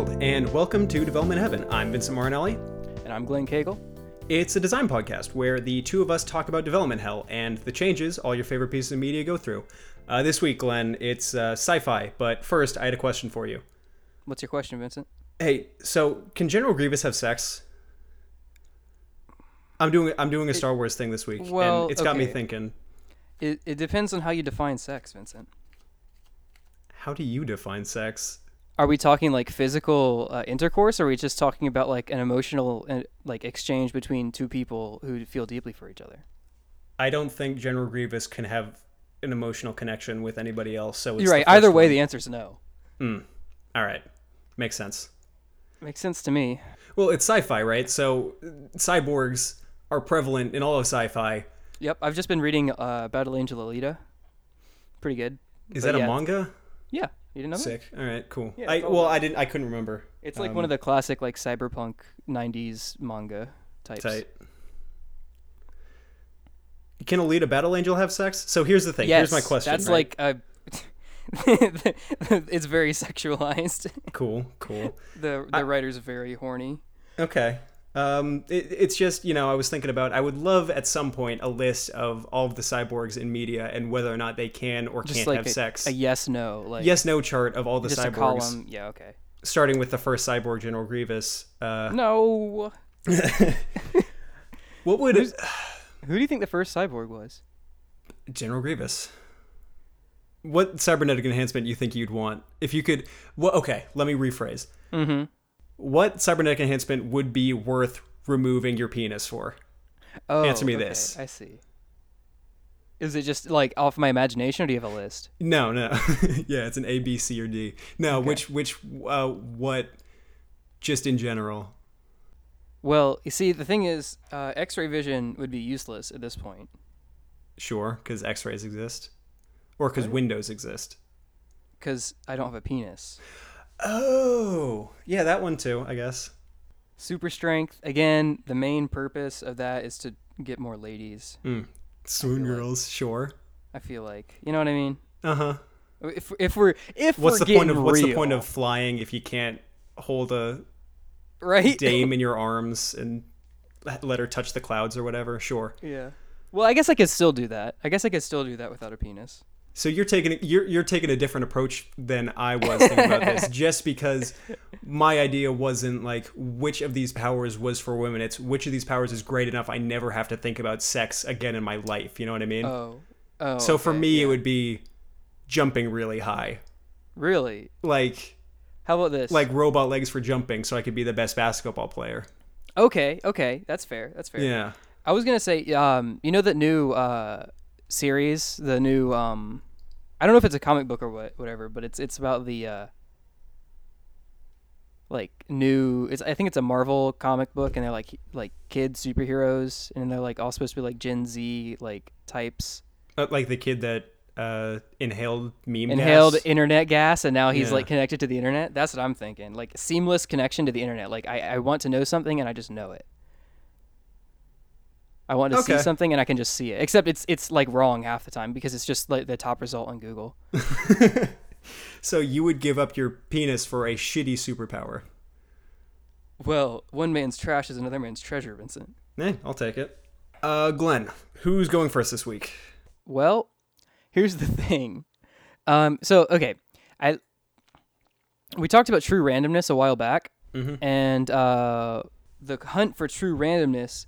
world, and welcome to Development Heaven. I'm Vincent Marinelli. And I'm Glenn Cagle. It's a design podcast where the two of us talk about development hell and the changes all your favorite pieces of media go through. Uh, this week, Glenn, it's uh, sci fi, but first, I had a question for you. What's your question, Vincent? Hey, so can General Grievous have sex? I'm doing I'm doing a Star Wars thing this week, Well, and it's got me thinking. It, it depends on how you define sex, Vincent. How do you define sex? Are we talking like physical uh, intercourse, or are we just talking about like an emotional uh, like exchange between two people who feel deeply for each other? I don't think General Grievous can have an emotional connection with anybody else. So it's You're right. Either way, one. the answer is no. All right, makes sense. Makes sense to me. Well, it's sci-fi, right? So cyborgs are prevalent in all of sci-fi. Yep, I've just been reading uh, Battle Angel Alita. Pretty good. Is But that yeah. a manga? Yeah, you didn't know that? Sick. All right, cool. Yeah, I well, I didn't. I couldn't remember. It's like Um, one of the classic like cyberpunk '90s manga types. Tight. Can Alita Battle Angel have sex? So here's the thing. Yes, here's my question. That's right? like a. it's very sexualized. cool, cool. The the writer's very horny. Okay. Um, it, it's just you know I was thinking about I would love at some point a list of all of the cyborgs in media and whether or not they can or Just can't like have a, sex. a yes no like yes no chart of all the cyborgs, column. Yeah, okay. starting with the first cyborg General Grievous. Uh, No. what would Who do you think the first cyborg was? General Grievous? What cybernetic enhancement you think you'd want if you could? Well, okay, let me rephrase. Mm-hmm. What cybernetic enhancement would be worth removing your penis for? Oh, Answer me okay, this. I see. Is it just like off my imagination, or do you have a list? No, no. yeah, it's an A, B, C, or D. No, which, which, uh, what? Just in general. Well, you see, the thing is, uh, X-ray vision would be useless at this point Sure, because X-rays exist, or because Windows exist. because I don't have a penis. Oh, yeah, that one too. I guess. Super strength. Again, the main purpose of that is to get more ladies. Mm. Swoon feel like- girls, sure. I feel like you know what I mean. Uh huh. If if we're if What's we're the point of getting What's the point of flying if you can't hold a right? dame in your arms and let her touch the clouds or whatever? Sure. Yeah. Well, I guess I could still do that. I guess I could still do that without a penis. So you're taking you're you're taking a different approach than I was thinking about this, just because my idea wasn't like which of these powers was for women. It's which of these powers is great enough I never have to think about sex again in my life. You know what I mean? Oh. Oh. so for me, yeah. it would be jumping really high, really. like How about this? like robot legs for jumping, so I could be the best basketball player. Okay. Okay. That's fair. That's fair. Yeah. I was gonna say, um, you know that new uh series, the new um, I don't know if it's a comic book or what, whatever, but it's it's about the uh, like new. It's I think it's a Marvel comic book, and they're like like kid superheroes, and they're like all supposed to be like Gen Z like types. Uh, like the kid that uh, inhaled meme Inhaled gas. internet gas, and now he's Yeah. like connected to the internet. That's what I'm thinking. Like seamless connection to the internet. Like I, I want to know something, and I just know it. I want to see something and I can just see it. Except it's it's like wrong half the time because it's just like the top result on Google. so you would give up your penis for a shitty superpower? Well, one man's trash is another man's treasure, Vincent. Eh, I'll take it. Uh, Glenn, who's going first this week? Well, here's the thing. Um, so okay, I we talked about true randomness a while back, Mhm. and uh, the hunt for true randomness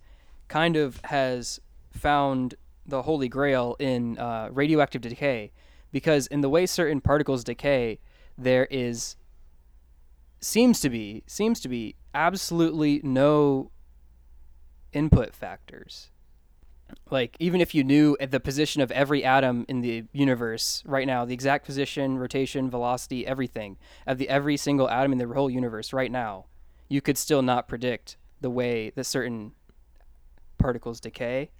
kind of has found the holy grail in uh, radioactive decay, because in the way certain particles decay, there is seems to be seems to be absolutely no input factors. Like even if you knew the position of every atom in the universe right now the exact position rotation velocity everything of the every single atom in the whole universe right now you could still not predict the way that certain particles decay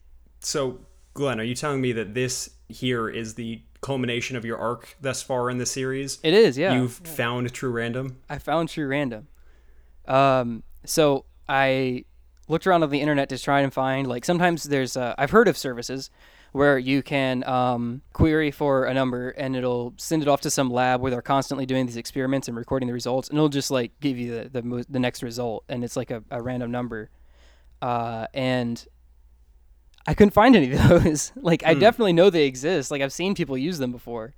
So, Glenn, are you telling me that this here is the culmination of your arc thus far in the series? it is yeah You've found true random. I found true random. Um, so I looked around on the internet to try and find like sometimes there's uh, I've heard of services where you can um, query for a number and it'll send it off to some lab where they're constantly doing these experiments and recording the results, and it'll just like give you the the, the next result, and it's like a, a random number. Uh, and I couldn't find any of those. like I Hmm. definitely know they exist. Like I've seen people use them before.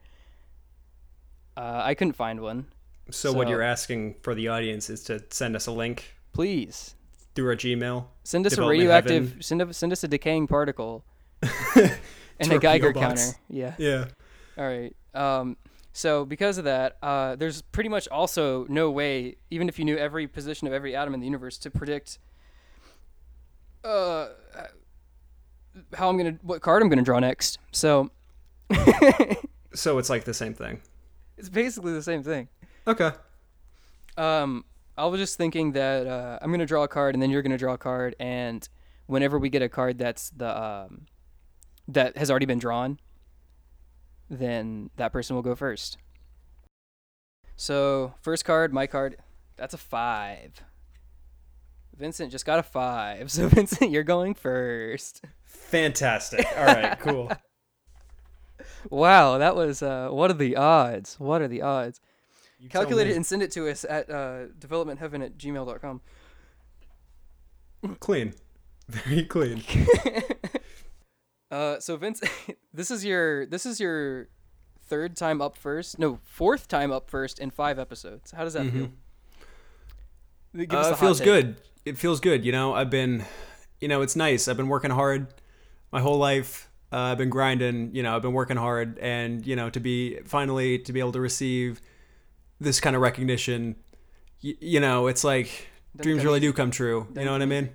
Uh, I couldn't find one. So, what you're asking for the audience is to send us a link Please through our Gmail. send us a radioactive. heaven. Send a, send us a decaying particle and a Geiger box. counter. Yeah. Yeah. All right. Um, so because of that, uh, there's pretty much also no way, even if you knew every position of every atom in the universe, to predict uh, how I'm gonna, what card I'm gonna draw next. So So it's like the same thing. it's basically the same thing. Okay. Um, I was just thinking that uh, I'm gonna draw a card, and then you're gonna draw a card, and whenever we get a card that's the um, that has already been drawn, then that person will go first. So first card, my card, that's a five. Vincent just got a five, so Vincent, you're going first. Fantastic. All right. Cool. Wow, that was uh, what are the odds? What are the odds? You Calculate it and send it to us at uh, developmentheaven at gmail.com. clean. Very clean. Uh, so Vince, this is your this is your third time up first. No, fourth time up first in five episodes. How does that feel? Give us Uh, the it feels take. good. It feels good. You know, I've been, you know, it's nice. I've been working hard my whole life. Uh, I've been grinding. You know, I've been working hard, and you know, to be finally to be able to receive this kind of recognition, y- you know, it's like Doesn't dreams really do come true. You know what I mean?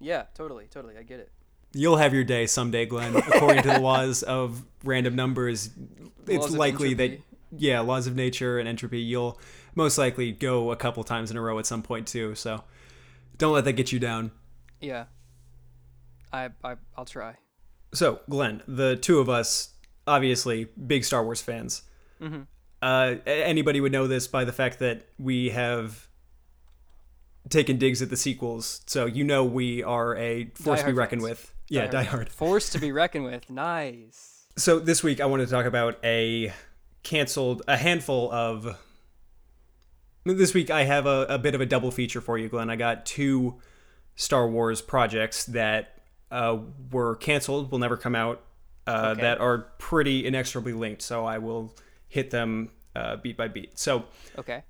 Yeah, totally, totally. I get it. You'll have your day someday, Glenn. According to the laws of random numbers, it's Laws likely that yeah, laws of nature and entropy, you'll most likely go a couple times in a row at some point too. So don't let that get you down. Yeah. I I I'll try. So, Glenn, the two of us, obviously big Star Wars fans. Mm-hmm. Uh, anybody would know this by the fact that we have taken digs at the sequels. So you know we are a force to be reckoned fans. with. Yeah, die hard. Force to be reckoned with. Nice. So this week I wanted to talk about a canceled, a handful of. This week I have a, a bit of a double feature for you, Glenn. I got two Star Wars projects that uh, were canceled, will never come out, uh, Okay. that are pretty inexorably linked. So I will hit them uh, beat by beat. So Okay.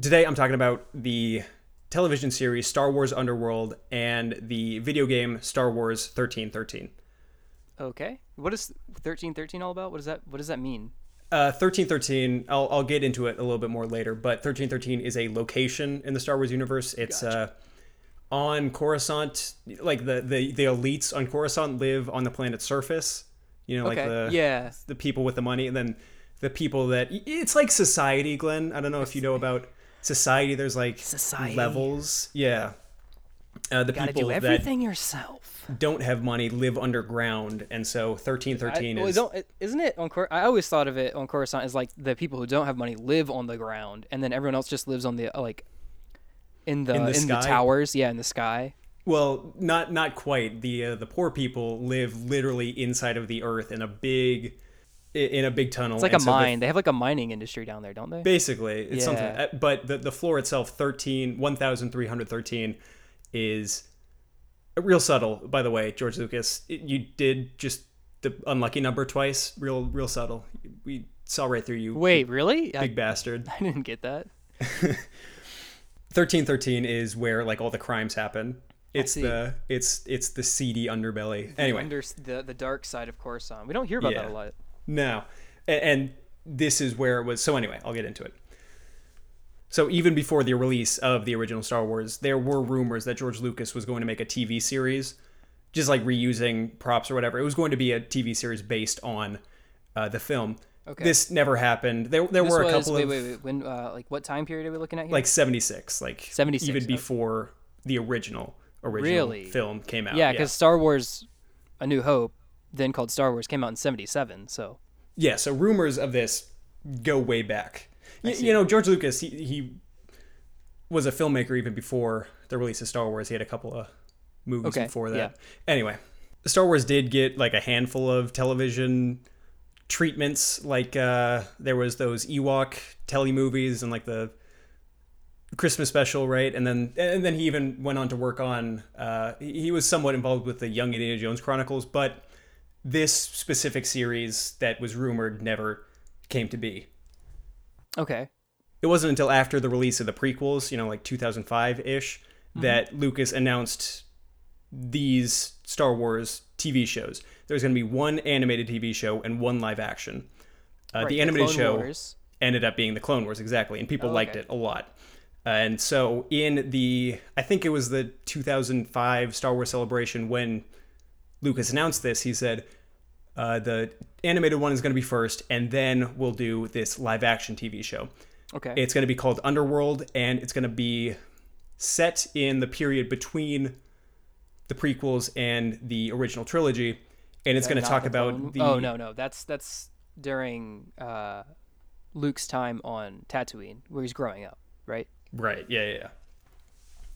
today I'm talking about the television series Star Wars Underworld and the video game Star Wars 1313. Okay. What is thirteen thirteen all about? What does that What does that mean? Uh, 1313, I'll, I'll get into it a little bit more later, but 1313 is a location in the Star Wars universe. It's uh, on Coruscant. Like the, the, the elites on Coruscant live on the planet's surface. You know, like the, yeah. the people with the money. And then the people that. It's like society, Glenn. I don't know if you know about society. There's like Society. levels. Yeah. Uh, the people do that everything yourself. don't have money live underground. And so 1313 I, well, is. don't, it- isn't it on Cor- I always thought of it on Coruscant as like the people who don't have money live on the ground, and then everyone else just lives on the like in the In in the the, towers. Yeah, in the sky. Well, not not quite. The uh, the poor people live literally inside of the earth in a big in a big tunnel. It's like and a so the- mine. they have like a mining industry down there, don't they? basically, it's something. Yeah. uh, But the the floor itself, 13, 1313 is real subtle. By the way, George Lucas, it- you did just the unlucky number twice. Real real subtle. We saw right through you. Wait, really? big I, bastard. I didn't get that. 1313 is where like all the crimes happen. It's see. the it's it's the seedy underbelly. Anyway, Under the the dark side of Coruscant. We don't hear about that a lot. No. A- And this is where it was. So, anyway, I'll get into it. So, even before the release of the original Star Wars, there were rumors that George Lucas was going to make a TV series, just like reusing props or whatever. It was going to be a TV series based on uh, the film. Okay. This never happened. There, there This were a was couple wait, of wait, wait. When uh, like what time period are we looking at here? like 76, like 76, even okay. before the original original Really? film came out. yeah, because Star Wars, A New Hope, then called Star Wars, came out in '77. So Yeah, so rumors of this go way back. Y- you know, George Lucas, he, he was a filmmaker even before the release of Star Wars. He had a couple of movies Okay, before that. yeah. Anyway, Star Wars did get like a handful of television treatments. Like uh, there was those Ewok tele movies and like the Christmas special, right? And then and then he even went on to work on. Uh, he was somewhat involved with the Young Indiana Jones Chronicles, but this specific series that was rumored never came to be. Okay. It wasn't until after the release of the prequels, you know, like 2005 ish, that Lucas announced these Star Wars TV shows. There's going to be one animated TV show and one live action. Uh, Right, the animated Clone show Wars. ended up being the Clone Wars, exactly, and people Oh, liked okay. it a lot. Uh, and so, in the, I think it was the 2005 Star Wars celebration when Lucas announced this, he said, uh, the animated one is going to be first, and then we'll do this live action TV show. Okay. It's going to be called Underworld, and it's going to be set in the period between the prequels and the original trilogy. And it's going to talk about the. Oh no, no, that's that's during uh, Luke's time on Tatooine, where he's growing up, right? Right. Yeah, yeah, yeah.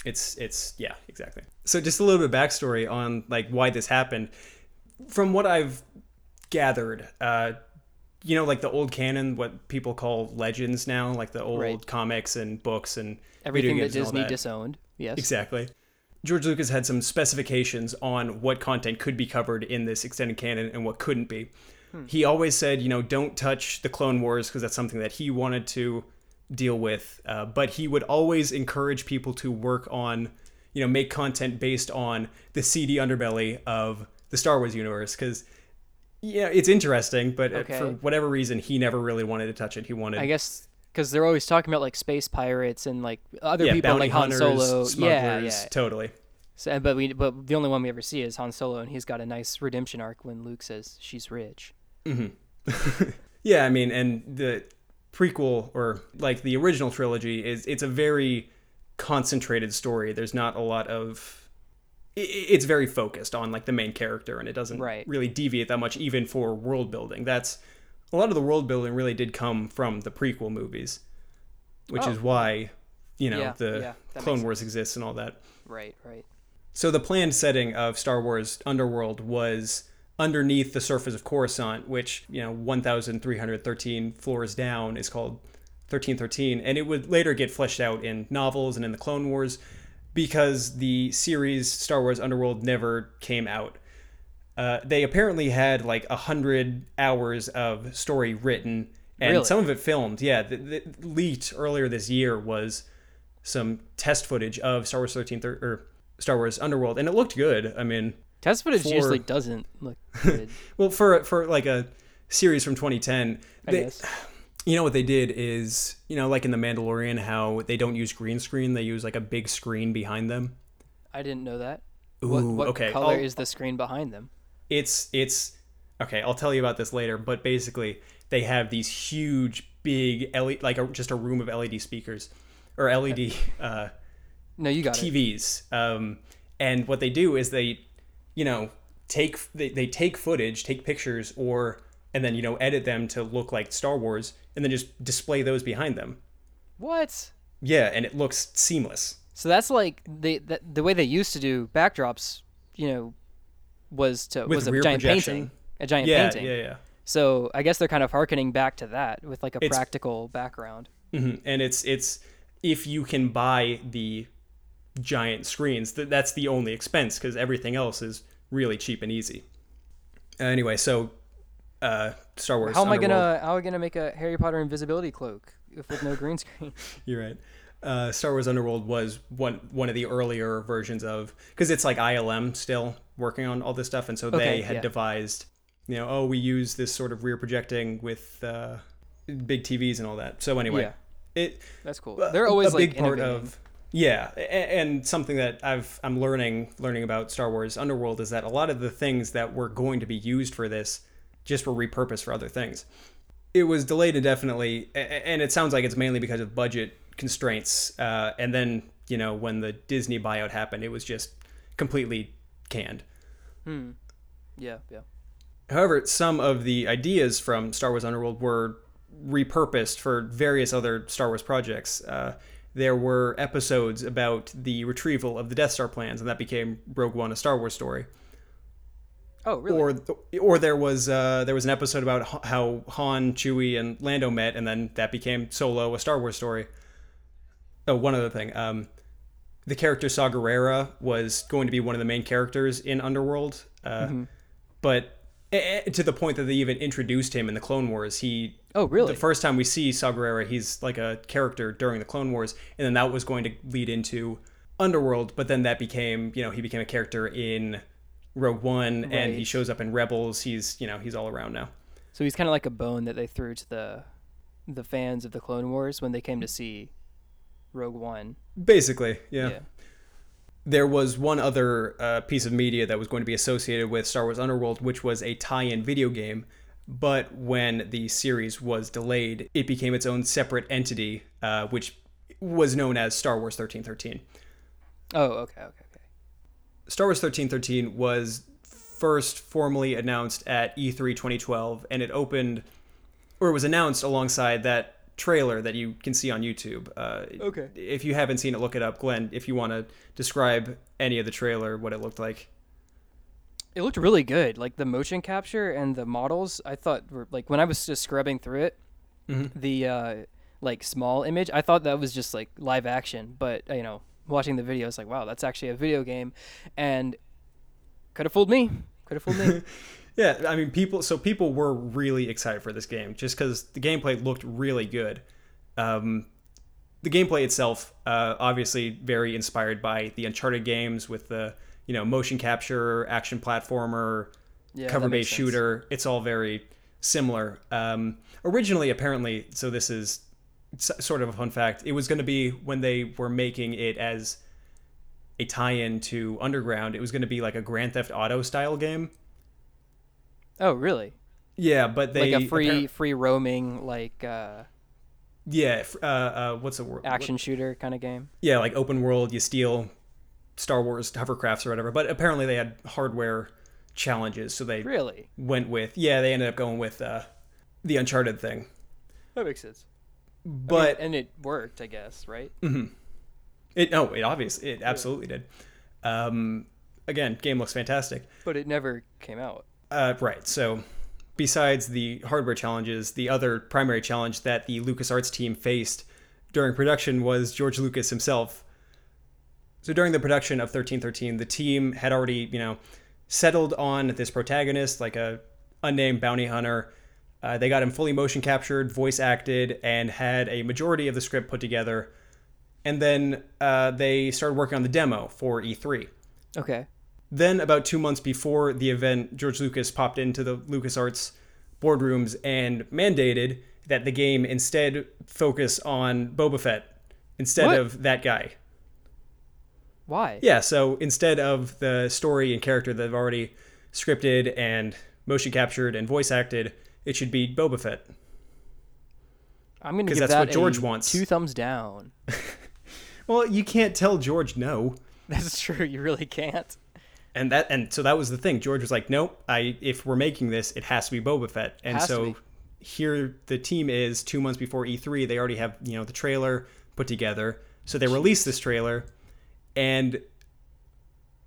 It's it's yeah, exactly. So just a little bit of backstory on like why this happened. From what I've gathered, uh, you know, like the old canon, what people call legends now, like the old Right. comics and books and Everything that games and all Disney that. disowned. Yes. Exactly. George Lucas had some specifications on what content could be covered in this extended canon and what couldn't be. He always said, you know, don't touch the Clone Wars because that's something that he wanted to deal with. Uh, but he would always encourage people to work on, you know, make content based on the seedy underbelly of the Star Wars universe because. Yeah, it's interesting, but uh, Okay. for whatever reason, he never really wanted to touch it. He wanted I guess because they're always talking about like space pirates and like other yeah, people like Han Solo. smugglers, Yeah, yeah. totally. So, but we but the only one we ever see is Han Solo, and he's got a nice redemption arc when Luke says she's rich. Mm-hmm. Yeah, I mean, and the prequel or like the original trilogy is it's a very concentrated story. There's not a lot of it's very focused on like the main character and it doesn't Right. really deviate that much even for world building. That's a lot of the world building really did come from the prequel movies, which Oh. is why you know Yeah, the yeah, Clone Wars exists and all that. Right, right. So the planned setting of Star Wars Underworld was underneath the surface of Coruscant, which, you know, 1,313 floors down is called 1313. And it would later get fleshed out in novels and in the Clone Wars because the series Star Wars Underworld never came out. Uh, they apparently had like a hundred hours of story written and Really? some of it filmed. Yeah, the, the leaked earlier this year was some test footage of Star Wars 13 thir- or Star Wars Underworld, and it looked good. I mean, Test footage For- usually doesn't look good. well, for for like a series from 2010, I they, guess. you know what they did is, you know, like in The Mandalorian, how they don't use green screen, they use like a big screen behind them. I didn't know that. what Ooh, what okay. color I'll- is the screen behind them? It's it's okay i'll tell you about this later but basically they have these huge big LED, like a, just a room of led speakers or led uh, No, you got it. tvs um, and what they do is they you know take they, they take footage take pictures or and then you know edit them to look like star wars and then just display those behind them What? yeah and it looks seamless So that's like they that, the way they used to do backdrops, you know, was to With was a giant projection. painting, a giant yeah painting. yeah yeah So I guess they're kind of harkening back to that with like a It's- practical background. hmm And it's it's if you can buy the giant screens, th- that's the only expense because everything else is really cheap and easy. Uh, anyway, so uh, Star Wars. How am I gonna how am I gonna make a Harry Potter invisibility cloak if with no green screen? You're right. Uh, Star Wars Underworld was one one of the earlier versions of because it's like ILM still working on all this stuff, and so they had yeah. devised, you know, oh, we use this sort of rear projecting with uh, big TVs and all that. So anyway, Yeah. it That's cool. They're always a like big part of yeah and something that i've i'm learning learning about star wars underworld is that a lot of the things that were going to be used for this just were repurposed for other things it was delayed indefinitely and it sounds like it's mainly because of budget constraints uh, and then you know when the disney buyout happened it was just completely canned Hmm. yeah, yeah. However, some of the ideas from Star Wars Underworld were repurposed for various other Star Wars projects. Uh, there were episodes about the retrieval of the Death Star plans, and that became Rogue One, a Star Wars story. Oh, really? Or or there was uh, there was an episode about how Han, Chewie, and Lando met, and then that became Solo, a Star Wars story. Oh, one other thing. Um, the character Saw Gerrera was going to be one of the main characters in Underworld, uh, Mm-hmm. but eh, eh, to the point that they even introduced him in the Clone Wars. He oh, really? the first time we see Saw Gerrera, he's like a character during the Clone Wars, and then that was going to lead into Underworld, but then that became, you know, he became a character in Rogue One, and he shows up in Rebels. He's, you know, he's all around now. so he's kind of like a bone that they threw to the the fans of the Clone Wars when they came to see Rogue One. Basically, yeah. yeah. There was one other uh, piece of media that was going to be associated with Star Wars Underworld, which was a tie-in video game. But when the series was delayed, it became its own separate entity, uh, which was known as Star Wars 1313. Oh, okay, okay, okay. Star Wars 1313 was first formally announced at E E3 2012, and it opened, or it was announced alongside that trailer that you can see on YouTube. Uh, Okay. If you haven't seen it, look it up. Glenn, if you want to describe any of the trailer, what it looked like. It looked really good. Like the motion capture and the models, I thought were like when I was just scrubbing through it, Mhm. the uh, like small image, I thought that was just like live action. But you know, watching the video, it's like, wow, that's actually a video game, and could have fooled me. Could have fooled me. Yeah, I mean, people. So people were really excited for this game just because the gameplay looked really good. Um, the gameplay itself, uh, obviously, very inspired by the Uncharted games with the you know motion capture, action platformer, Yeah, cover-based shooter. It's all very similar. Um, originally, apparently, so this is sort of a fun fact. It was going to be when they were making it as a tie-in to Underground. It was going to be like a Grand Theft Auto style game. Oh, really? Yeah, but they like a free free roaming like uh, yeah, uh, uh, what's the word? action shooter kind of game. Yeah, like open world. You steal Star Wars hovercrafts or whatever. But apparently they had hardware challenges, so they Really? went with yeah. They ended up going with uh, the Uncharted thing. That makes sense. But and it worked, I guess, right? Mm-hmm. It no, it obviously it absolutely did. Um, again, game looks fantastic. But it never came out. Uh, right. So, besides the hardware challenges, the other primary challenge that the LucasArts team faced during production was George Lucas himself. So, during the production of 1313, the team had already, you know, settled on this protagonist, like a unnamed bounty hunter. Uh, they got him fully motion captured, voice acted, and had a majority of the script put together. And then uh, they started working on the demo for E E3. Okay. Then, about two months before the event, George Lucas popped into the LucasArts boardrooms and mandated that the game instead focus on Boba Fett instead What? of that guy. Why? Yeah, so instead of the story and character that have already scripted and motion captured and voice acted, it should be Boba Fett. I'm gonna give that's that what George wants. Two thumbs down. Well, you can't tell George no. That's true. You really can't. And that and so that was the thing. George was like, "Nope, I if we're making this, it has to be Boba Fett." And Has to so be. here the team is two months before E3. They already have you know the trailer put together, so they release this trailer, and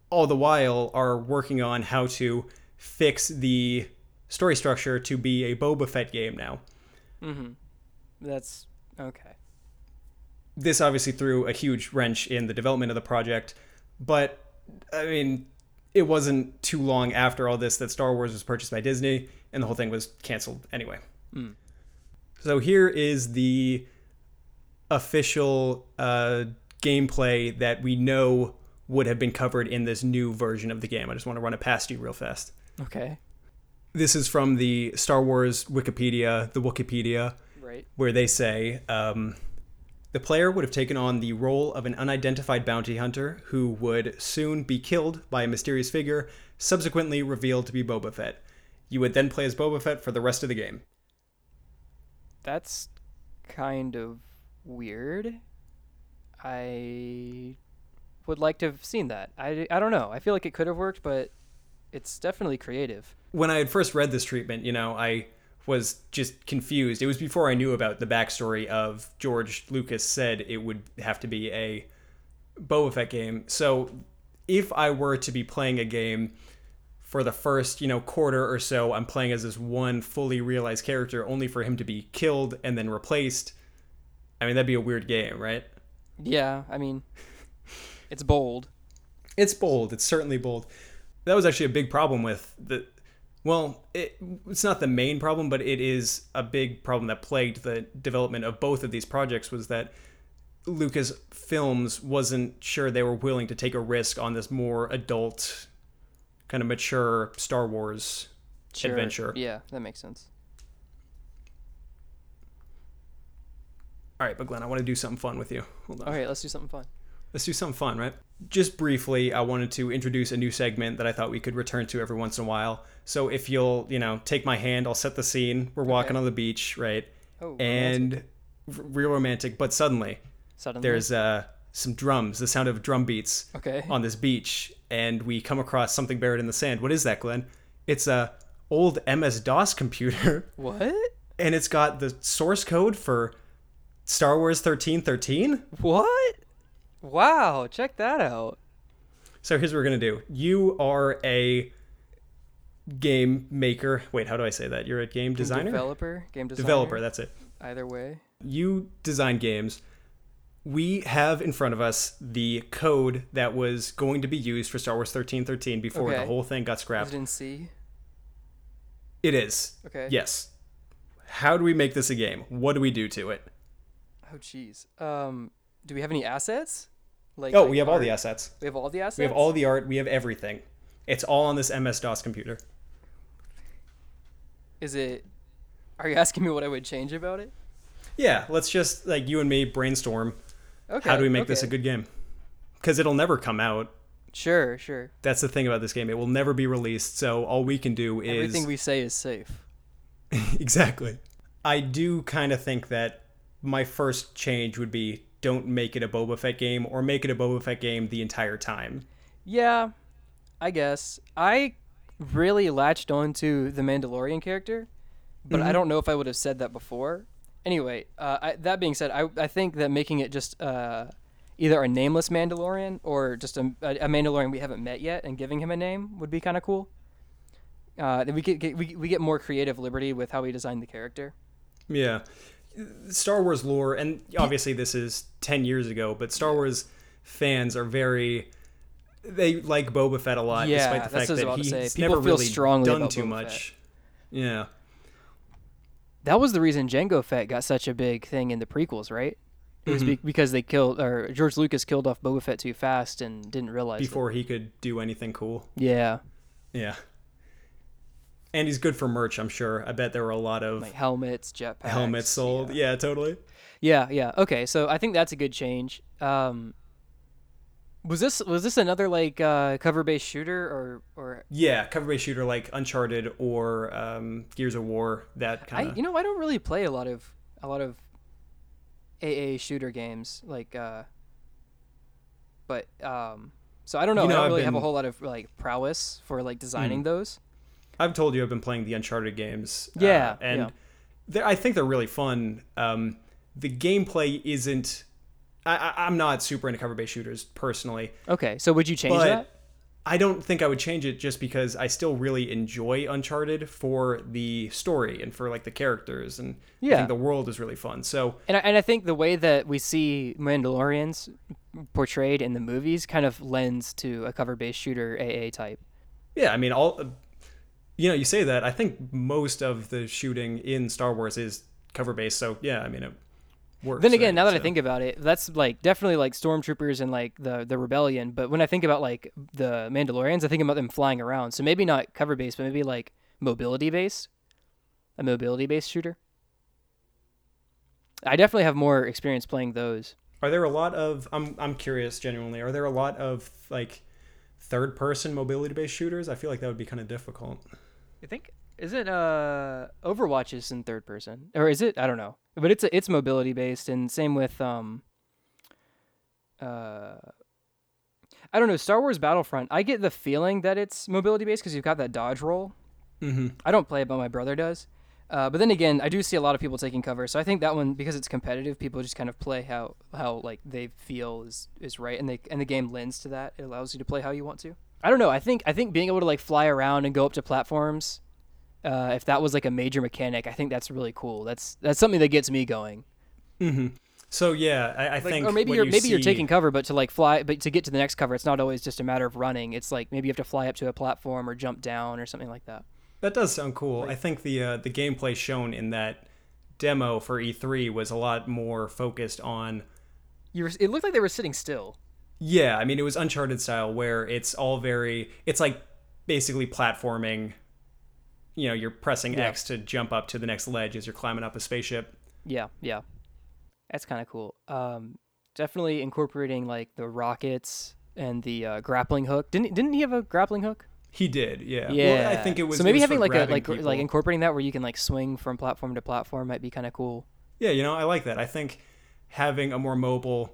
all the while are working on how to fix the story structure to be a Boba Fett game now. Mm-hmm. That's okay. this obviously threw a huge wrench in the development of the project, but I mean, it wasn't too long after all this that Star Wars was purchased by Disney, and the whole thing was canceled anyway. So here is the official uh, gameplay that we know would have been covered in this new version of the game. I just want to run it past you real fast. Okay. This is from the Star Wars Wikipedia, the Wikipedia Right. where they say um, the player would have taken on the role of an unidentified bounty hunter who would soon be killed by a mysterious figure, subsequently revealed to be Boba Fett. You would then play as Boba Fett for the rest of the game. That's kind of weird. I would like to have seen that. I, I don't know. I feel like it could have worked, but it's definitely creative. When I had first read this treatment, you know, I was just confused. It was before I knew about the backstory of George Lucas said it would have to be a Boba Fett game. So if I were to be playing a game for the first, you know, quarter or so, I'm playing as this one fully realized character, only for him to be killed and then replaced. I mean, that'd be a weird game, right? Yeah, I mean, it's bold. It's bold. It's certainly bold. That was actually a big problem with the. Well, it, it's not the main problem, but it is a big problem that plagued the development of both of these projects. Was that Lucas Films wasn't sure they were willing to take a risk on this more adult, kind of mature Star Wars Sure. adventure. Yeah, that makes sense. All right, but Glenn, I want to do something fun with you. Hold on. All right, let's do something fun. Let's do something fun, right? Just briefly, I wanted to introduce a new segment that I thought we could return to every once in a while. So if you'll, you know, take my hand, I'll set the scene. We're walking Okay. on the beach, right? Oh, and r- real romantic, but suddenly suddenly there's uh, some drums, the sound of drum beats okay. on this beach, and we come across something buried in the sand. What is that, Glenn? It's a old MS DOS computer, What? and it's got the source code for Star Wars 1313. What? Wow, check that out. So here's what we're gonna do. You are a game maker. Wait, how do I say that? You're a game designer, Developer, game designer. developer. That's it. Either way. You design games. We have in front of us the code that was going to be used for Star Wars 1313 before the whole thing got scrapped. Is it in C? It is. Okay. Yes. How do we make this a game? What do we do to it? Oh, jeez. Um, do we have any assets? Like. Oh, like we have all the assets. We have all the assets. We have all the art. We have everything. It's all on this MS DOS computer. Is it? Are you asking me what I would change about it? Yeah, let's just like you and me brainstorm Okay. how do we make this a good game? Because it'll never come out. Sure, sure. That's the thing about this game. It will never be released. So all we can do is Everything we say is safe. exactly. I do kind of think that my first change would be don't make it a Boba Fett game or make it a Boba Fett game the entire time. Yeah, I guess. I really latched onto the Mandalorian character, but Mm-hmm. I don't know if I would have said that before. Anyway, uh, I, that being said, I, I think that making it just uh, either a nameless Mandalorian or just a, a Mandalorian we haven't met yet and giving him a name would be kind of cool. Uh, then we get, get we, we get more creative liberty with how we design the character. Yeah. Star Wars lore, and obviously this is 10 years ago, but Star Wars fans are very. They like Boba Fett a lot, Yeah, despite the fact what I was that he's People never feel really strongly done too Boba much. Yeah. That was the reason Jango Fett got such a big thing in the prequels, right? It was Mm-hmm. be- because they killed or George Lucas killed off Boba Fett too fast and didn't realize it. Before he could do anything cool. Yeah, Yeah. And he's good for merch, I'm sure. I bet there were a lot of like helmets, jetpacks, helmets sold. Yeah. Yeah. totally. yeah, yeah. Okay, so I think that's a good change. Um, was this was this another like uh, cover based shooter or or Yeah, cover based shooter like Uncharted or um, Gears of War, that kind of. you know I don't really play a lot of a lot of AA shooter games like uh, but um, so I don't know. You know, I don't I've really have a whole lot of like prowess for like designing those. I've told you I've been playing the Uncharted games. uh, Yeah, and yeah. I think they're really fun. Um, the gameplay isn't. I, I, I'm not super into cover based shooters personally, Okay, so would you change but that? I don't think I would change it just because I still really enjoy Uncharted for the story and for like the characters and I Yeah. think the world is really fun. So And I, and I think the way that we see Mandalorians portrayed in the movies kind of lends to a cover-based shooter AA type. yeah, I mean all. You know, you say that. I think most of the shooting in Star Wars is cover based. So yeah, I mean it works. Then again, right? now that I think about it, that's like definitely like stormtroopers and like the the rebellion. But when I think about like the Mandalorians, I think about them flying around. So maybe not cover based, but maybe like mobility based, a mobility based shooter. I definitely have more experience playing those. Are there a lot of I'm I'm curious genuinely. Are there a lot of like third person mobility based shooters? I feel like that would be kind of difficult. I think is it uh Overwatch is in third person or is it? I don't know. But it's a, it's mobility based and same with um uh I don't know Star Wars Battlefront I get the feeling that it's mobility based because you've got that dodge roll. Mm-hmm. I don't play it but my brother does. Uh, but then again I do see a lot of people taking cover so I think that one because it's competitive people just kind of play how how like they feel is is right and they and the game lends to that. It allows you to play how you want to I don't know. I think I think being able to like fly around and go up to platforms, uh, if that was like a major mechanic, I think that's really cool. That's that's something that gets me going. So yeah, I, I Like, think or maybe you're you maybe you're taking cover, but to like fly, but to get to the next cover, it's not always just a matter of running. It's like maybe you have to fly up to a platform or jump down or something like that. That does sound cool. I think the uh, the gameplay shown in that demo for E3 was a lot more focused on You were, it looked like they were sitting still. Yeah, I mean it was Uncharted style where it's all very it's like basically platforming you know, you're pressing Yeah. X to jump up to the next ledge as you're climbing up a spaceship. Yeah, yeah, that's kind of cool. Um, definitely incorporating like the rockets and the uh, grappling hook. Didn't didn't he have a grappling hook? He did, yeah. Yeah, Well, I think it was so maybe was having like a like people. like incorporating that where you can like swing from platform to platform might be kind of cool. Yeah, you know, I like that. I think having a more mobile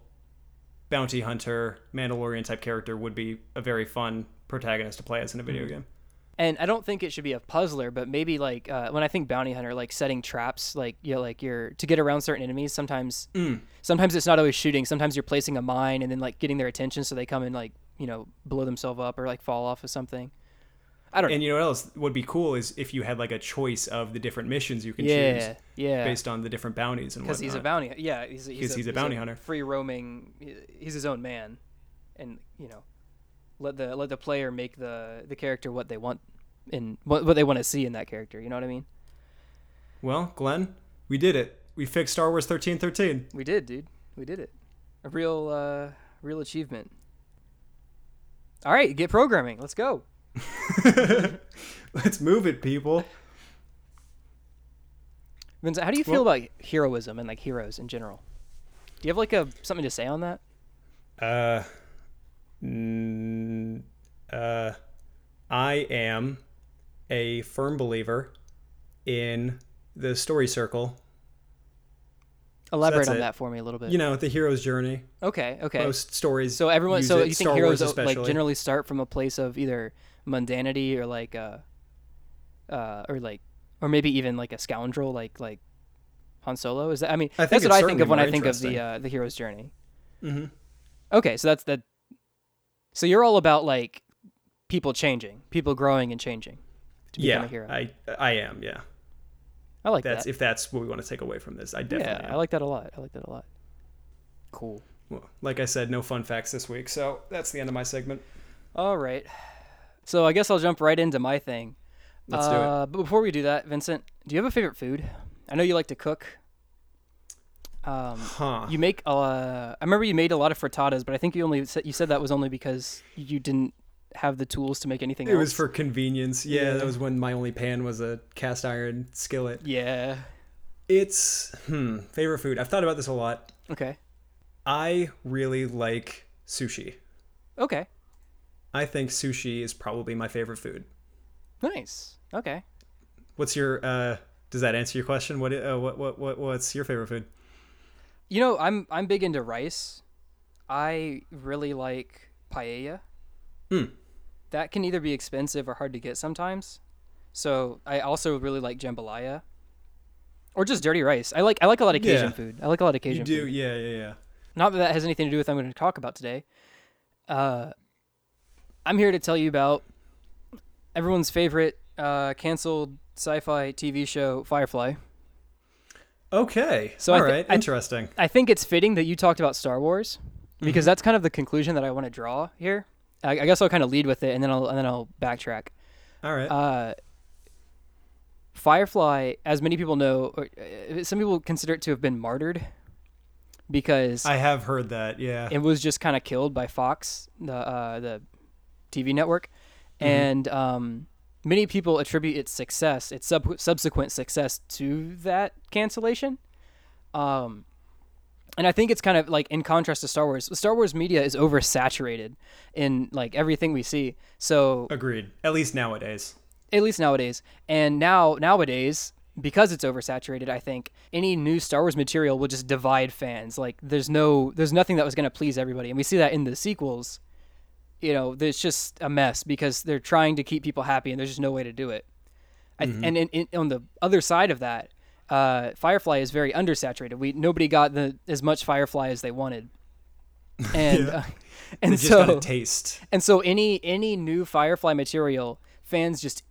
bounty hunter, Mandalorian type character would be a very fun protagonist to play as in a Mm-hmm. video game. And I don't think it should be a puzzler, but maybe like uh, when I think bounty hunter, like setting traps, like you know, like you're to get around certain enemies. Sometimes, Mm. sometimes it's not always shooting. Sometimes you're placing a mine and then like getting their attention so they come and like you know blow themselves up or like fall off of something. I don't know. And you know what else would be cool is if you had like a choice of the different missions you can Yeah, choose yeah. based on the different bounties and because he's a bounty. Yeah, he's a, He's- he's a bounty hunter. free roaming. He's his own man, and you know, let the let the player make the the character what they want and what what they want to see in that character. You know what I mean? Well, Glenn, we did it. We fixed Star Wars 1313. We did, dude. We did it. A real uh real achievement. All right, get programming. Let's go. Let's move it, people. Vincent, how do you feel about heroism and like heroes in general? Do you have like a something to say on that? Uh, mm, uh, I am a firm believer in the story circle. Elaborate that's on it. that for me a little bit. You know, the hero's journey. okay, okay. Most stories. So everyone, use so it, you think Star heroes Wars like generally start from a place of either mundanity or like uh, uh, or like, or maybe even like a scoundrel like like Han Solo. Is that? I mean, I that's what I think of when I think of the uh, the hero's journey. Mm-hmm. Okay, so that's the. So you're all about like people changing, people growing and changing to become Yeah, a hero. I I am. Yeah, I like that's that. if that's what we want to take away from this. I definitely. yeah, am. I like that a lot. I like that a lot. Cool. Well, like I said, no fun facts this week. So that's the end of my segment. All right. So I guess I'll jump right into my thing. Let's do it. uh, But before we do that, Vincent, do you have a favorite food? I know you like to cook. Um, Huh. you make. Uh, I remember you made a lot of frittatas, but I think you only said you said that was only because you didn't have the tools to make anything It else. was for convenience. Yeah, Yeah. that was when my only pan was a cast iron skillet. Yeah. It's hmm, favorite food. I've thought about this a lot. Okay. I really like sushi. Okay. I think sushi is probably my favorite food. Nice. Okay. What's your uh does that answer your question? What uh, what what what what's your favorite food? You know, I'm I'm big into rice. I really like paella. Hmm. That can either be expensive or hard to get sometimes. So I also really like jambalaya, or just dirty rice. I like I like a lot of Cajun Yeah. food. I like a lot of Cajun. You do, food. yeah, yeah, yeah. Not that that has anything to do with what I'm going to talk about today. Uh, I'm here to tell you about everyone's favorite uh, canceled sci-fi TV show, Firefly. Okay. So all thi- right. I- Interesting. I think it's fitting that you talked about Star Wars because Mm-hmm. that's kind of the conclusion that I want to draw here. I, I guess I'll kind of lead with it and then I'll and then I'll backtrack. all right. Uh, Firefly, as many people know, or, uh, some people consider it to have been martyred because I have heard that. Yeah. it was just kind of killed by Fox, the uh, the TV network, and um, many people attribute its success, its sub- subsequent success, to that cancellation. Um, and I think it's kind of like in contrast to Star Wars. Star Wars media is oversaturated in like everything we see. So Agreed. At least nowadays. at least nowadays. And now nowadays, because it's oversaturated, I think any new Star Wars material will just divide fans. Like there's no there's nothing that was going to please everybody. And we see that in the sequels. You know, it's just a mess because they're trying to keep people happy and there's just no way to do it. I, and in, in, on the other side of that, uh, Firefly is very undersaturated. We nobody got the as much Firefly as they wanted. and Yeah. uh, and just got a so taste. and so any any new Firefly material, fans just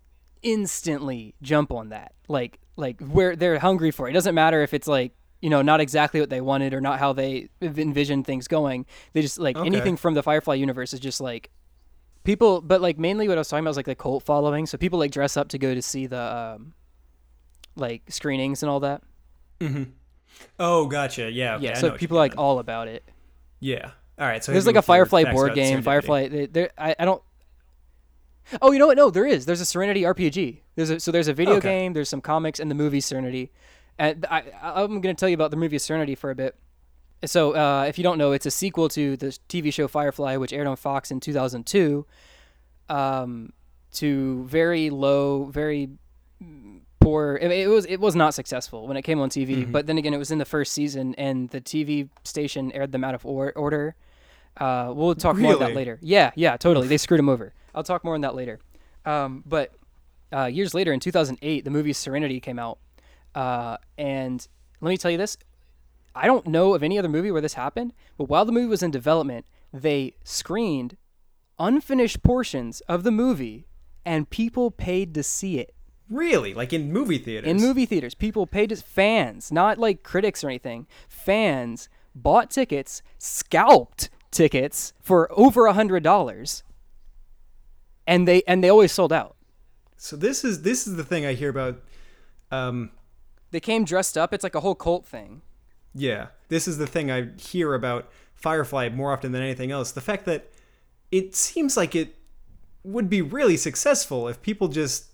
instantly jump on that. Like like where they're hungry for it. It doesn't matter if it's like you know not exactly what they wanted or not how they envisioned things going. They just like Okay. anything from the Firefly universe is just like people. But like mainly what I was talking about was like the cult following. So people like dress up to go to see the um, like screenings and all that. Mm-hmm. Oh, gotcha. Yeah. Okay, yeah. So people are like mean. all about it. Yeah. All right. So There's like a Firefly board game. Firefly. There, I, I don't. Oh, you know what? No, there is. There's a Serenity RPG. There's a, so there's a video Okay. game. There's some comics and the movie Serenity. And I, I'm going to tell you about the movie Serenity for a bit. So uh, if you don't know, it's a sequel to the TV show Firefly, which aired on Fox in 2002. Um, to very low, very poor. It, it was it was not successful when it came on TV. Mm-hmm. But then again, it was in the first season, and the TV station aired them out of or- order. Uh, we'll talk more on that later. Yeah, yeah, totally. They screwed him over. I'll talk more on that later. Um, but uh, years later, in 2008, the movie Serenity came out, uh, and let me tell you this: I don't know of any other movie where this happened. But while the movie was in development, they screened unfinished portions of the movie, and people paid to see it Really? Like in movie theaters? in movie theaters. People paid to fans, not like critics or anything. Fans bought tickets, scalped tickets for over a hundred dollars, and they and they always sold out. So this is this is the thing I hear about. Um, They came dressed up. It's like a whole cult thing. yeah, this is the thing I hear about Firefly more often than anything else. The fact that it seems like it would be really successful if people just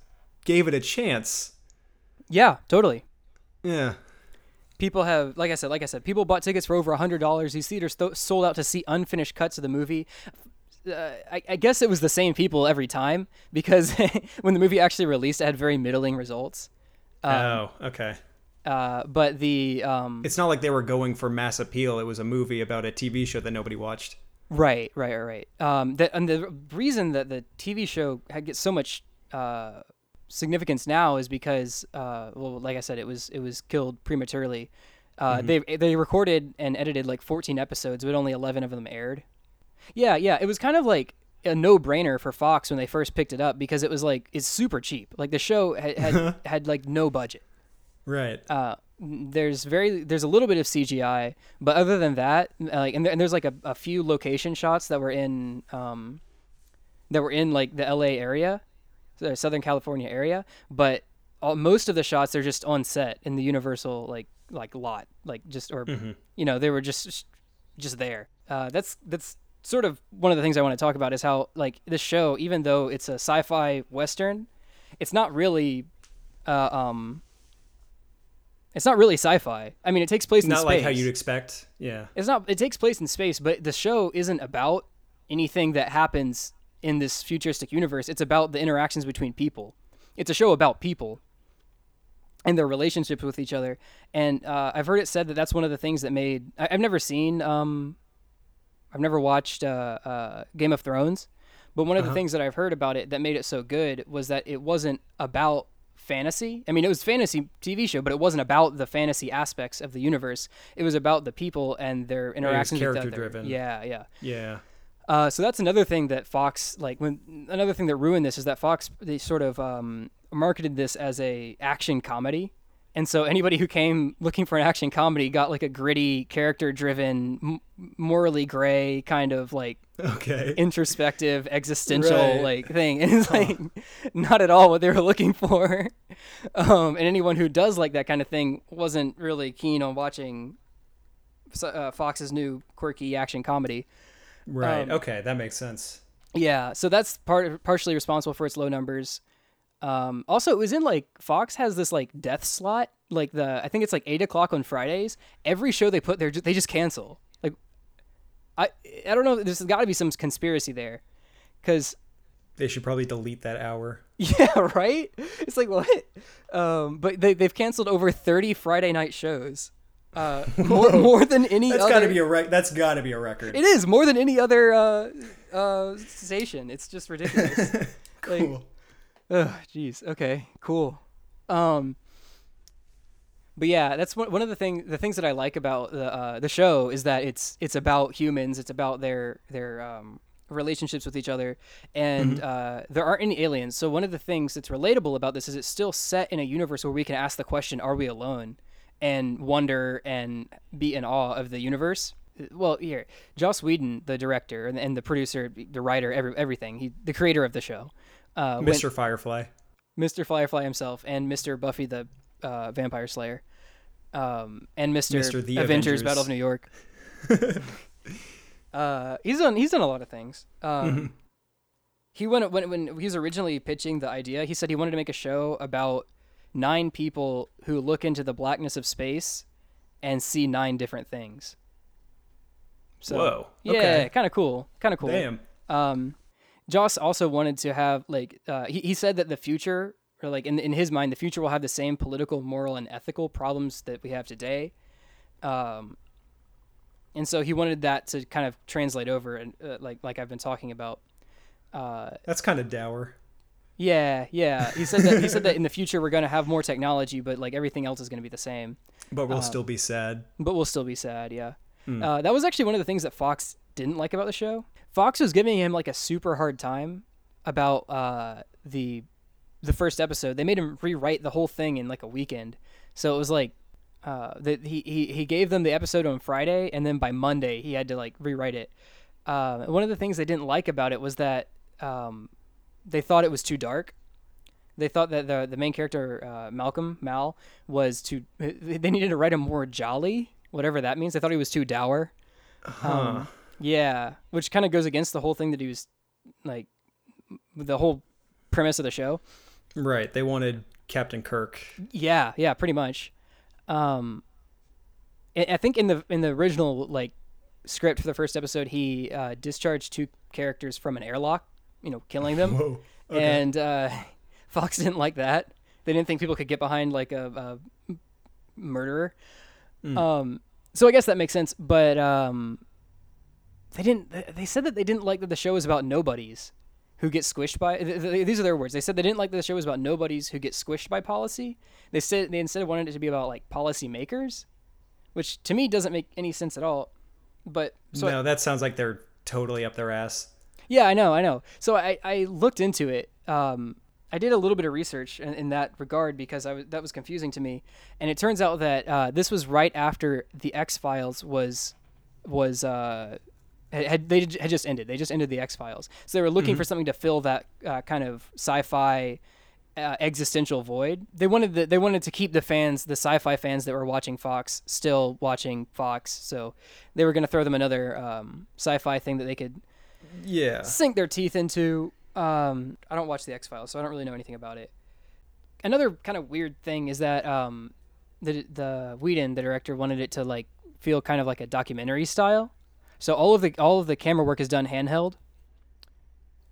gave it a chance. Yeah, totally. Yeah. People have, like I said, like I said, people bought tickets for over a hundred dollars. These theaters th- sold out to see unfinished cuts of the movie. Uh, I, I guess it was the same people every time because when the movie actually released, it had very middling results. Oh, okay. Uh, but the um, It's not like they were going for mass appeal. It was a movie about a TV show that nobody watched. Right, right, right, right. Um, that and the reason that the TV show had gets so much uh, significance now is because, uh, well, like I said, it was it was killed prematurely. Uh, They they recorded and edited like 14 episodes, but only 11 of them aired. Yeah, yeah, it was kind of like a no brainer for Fox when they first picked it up because it was like it's super cheap. Like the show had had, had like no budget Right. uh, there's very there's a little bit of CGI, but other than that, like and, there, and there's like a, a few location shots that were in um, that were in like the LA area, the Southern California area, but all, most of the shots they're just on set in the Universal like like lot, like just or you know they were just just there. Uh, that's that's sort of one of the things I want to talk about is how like this show, even though it's a sci-fi western, it's not really uh, um it's not really sci-fi. I mean, it takes place in not space. like how you'd expect. Yeah. It's not. It takes place in space, but the show isn't about anything that happens in this futuristic universe. It's about the interactions between people. It's a show about people and their relationships with each other. And uh, I've heard it said that that's one of the things that made. I, I've never seen. Um, I've never watched uh, uh, Game of Thrones, but one of the things that I've heard about it that made it so good was that it wasn't about fantasy. I mean, it was a fantasy TV show, but it wasn't about the fantasy aspects of the universe. It was about the people and their interactions with character other. driven. Yeah, yeah. Yeah. Uh, so that's another thing that Fox like when another thing that ruined this is that Fox they sort of um, marketed this as a action comedy, and so anybody who came looking for an action comedy got like a gritty, character driven, m- morally gray kind of like Okay. introspective, existential Right. like thing, and it's like not at all what they were looking for. Um, and anyone who does like that kind of thing wasn't really keen on watching uh, Fox's new quirky action comedy. right. um, okay, that makes sense. Yeah, so that's part partially responsible for its low numbers. Um, also, it was in like Fox has this like death slot, like the I think it's like eight o'clock on Fridays. Every show they put there, they just cancel. Like, I I don't know. There's got to be some conspiracy there, because They should probably delete that hour. yeah, right. It's like what? Um, but they they've canceled over thirty Friday night shows. Uh, more, more than any That's other. got to be a rec- that's got to be a record. It is more than any other uh, uh, station. It's just ridiculous. Like, Ugh, jeez. Okay, cool. Um, but yeah, that's one, one of the thing the things that I like about the uh, the show is that it's it's about humans. It's about their their um, relationships with each other, and uh, there aren't any aliens. So one of the things that's relatable about this is it's still set in a universe where we can ask the question, "Are we alone?" and wonder and be in awe of the universe. Well, here, Joss Whedon, the director and, and the producer, the writer, every, everything, he the creator of the show, uh, Mr. Firefly. Mr. Firefly himself and Mr. Buffy the uh, Vampire Slayer, um, and Mr. Mr. The Avengers, Avengers. Battle of New York. uh, he's done he's done a lot of things. Um, Mm-hmm. He went when when he was originally pitching the idea. He said he wanted to make a show about nine people who look into the blackness of space and see nine different things. So, Whoa. Yeah, Okay. kind of cool. Kind of cool. Damn. Um, Joss also wanted to have like uh, he he said that the future or like in in his mind the future will have the same political, moral, and ethical problems that we have today. Um, and so he wanted that to kind of translate over and uh, like like I've been talking about. Uh, That's kind of dour. yeah, yeah. He said that he said that in the future we're going to have more technology, but like everything else is going to be the same. But we'll still be sad. but we'll still be sad. Yeah, uh, that was actually one of the things that Fox didn't like about the show. Fox was giving him like a super hard time about uh, the the first episode. They made him rewrite the whole thing in like a weekend. So it was like uh, that he, he he gave them the episode on Friday, and then by Monday he had to like rewrite it. Uh, one of the things they didn't like about it was that um, they thought it was too dark. They thought that the the main character uh, Malcolm Mal was too. They needed to write him more jolly, whatever that means. They thought he was too dour. Um, yeah, which kind of goes against the whole thing that he was like, the whole premise of the show. Right. They wanted Captain Kirk. Yeah, yeah, pretty much. Um, I think in the in the original like script for the first episode, he uh, discharged two characters from an airlock, you know, killing them. Whoa. Okay. And uh, Fox didn't like that. They didn't think people could get behind like a, a murderer. Um, so I guess that makes sense. But um, they didn't. they- said that they didn't like that the show was about nobodies who get squished by. th- th- These are their words. They said they didn't like that the show was about nobodies who get squished by policy. They said they instead wanted it to be about like policy makers, which to me doesn't make any sense at all. But so I- no, that sounds like they're totally up their ass. yeah, I know, I know. So I, I looked into it. Um, I did a little bit of research in, in that regard because I that was confusing to me, and it turns out that uh, this was right after the X Files was was uh, had, had they had just ended. They just ended the X Files, so they were looking for something to fill that uh, kind of sci-fi. Uh, existential void. They wanted the, they wanted to keep the fans, the sci-fi fans that were watching Fox, still watching Fox. So they were going to throw them another um, sci-fi thing that they could Yeah. sink their teeth into. Um, I don't watch the X Files, so I don't really know anything about it. Another kind of weird thing is that um, the the Whedon, the director, wanted it to like feel kind of like a documentary style. So all of the all of the camera work is done handheld,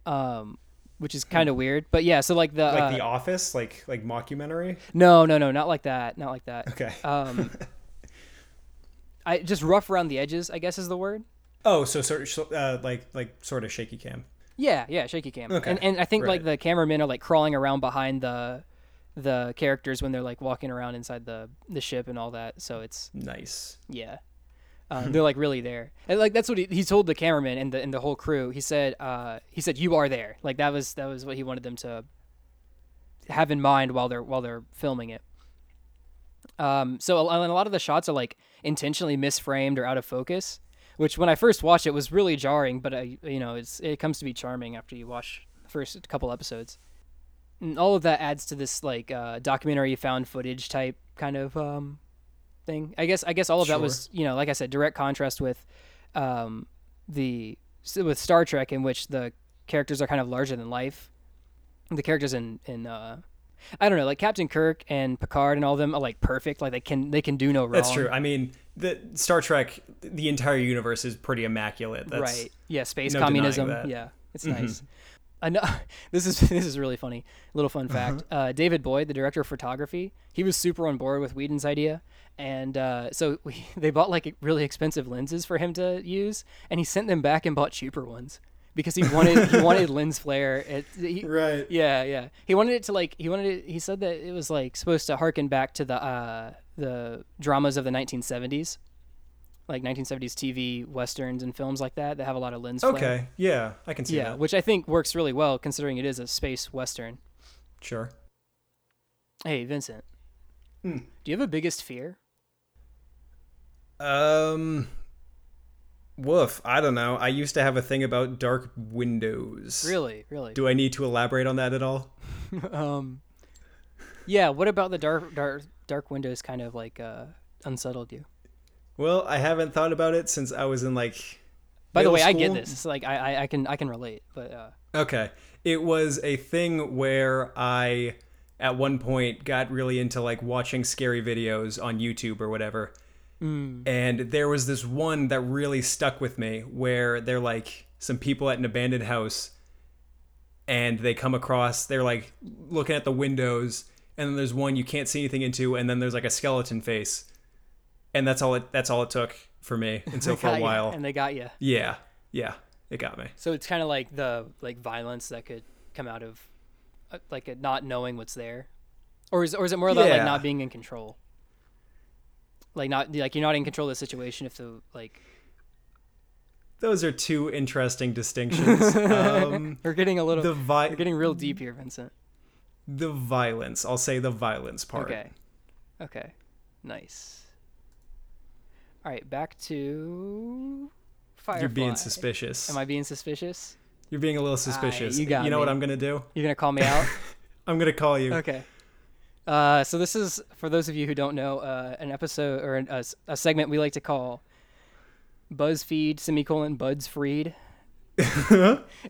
um, which is kind of weird. But yeah, so like the Like uh, The Office, like like mockumentary. no, no, no, not like that, not like that. Okay. Um, I just rough around the edges, I guess is the word. oh, so sort of uh, like like sort of shaky cam. Yeah, yeah, shaky cam. Okay, And and I think like the cameramen are like crawling around behind the the characters when they're like walking around inside the the ship and all that. So it's Nice. yeah. Um, they're like really there, and like that's what he, he told the cameraman and the and the whole crew. He said, uh, he said you are there. Like that was that was what he wanted them to have in mind while they're while they're filming it. Um, so a, and a lot of the shots are like intentionally misframed or out of focus, which when I first watched it was really jarring. But I, you know, it's it comes to be charming after you watch the first couple episodes. And all of that adds to this like uh, documentary found footage type kind of um, thing. I guess I guess all of that was you know like I said direct contrast with um, the with Star Trek in which the characters are kind of larger than life. The characters in in uh, I don't know like Captain Kirk and Picard and all of them are like perfect like they can they can do no wrong. That's true. I mean, the Star Trek, the entire universe is pretty immaculate. That's, right. Yeah, space no communism. Mm-hmm. Yeah, it's nice. I know this is this is really funny. Little fun fact: Uh-huh. uh, David Boyd, the director of photography, he was super on board with Whedon's idea, and uh, so we, they bought like really expensive lenses for him to use, and he sent them back and bought cheaper ones because he wanted he wanted lens flare. It, he, Right. yeah, yeah. He wanted it to like he wanted it. He said that it was like supposed to harken back to the uh the dramas of the 1970s, like 1970s TV westerns and films like that that have a lot of lens flare. Okay. Yeah, I can see Yeah, that. which I think works really well considering it is a space western. Sure. Hey, Vincent. Hmm. Do you have a biggest fear? Um. Woof. I don't know. I used to have a thing about dark windows. Really, really. Do I need to elaborate on that at all? um, yeah. What about the dark, dark, dark windows? Kind of like uh, unsettled you. Well, I haven't thought about it since I was in like. By the way, I get this. It's like I, I, I can, I can relate. But uh, Okay. It was a thing where I, at one point, got really into like watching scary videos on YouTube or whatever. Mm, And there was this one that really stuck with me where they're like some people at an abandoned house and they come across, they're like looking at the windows, and then there's one you can't see anything into, and then there's like a skeleton face. And that's all it that's all it took for me. And so for a while. and they got you. Yeah. Yeah. It got me. So it's kind of like the like violence that could come out of uh, like a not knowing what's there, or is or is it more about like not being in control? Like not like you're not in control of the situation if the like Those are two interesting distinctions. Um, we're getting a little the vi- we're getting real deep here, Vincent. the violence. I'll say the violence part. Okay. Okay. Nice. All right, back to Firefly. You're being suspicious. Am I being suspicious? You're being a little suspicious. you got you know what. I'm gonna do? You're gonna call me out? I'm gonna call you. okay. Uh, so this is for those of you who don't know, uh, an episode or an, a, a segment we like to call BuzzFeed semicolon Buds Freed,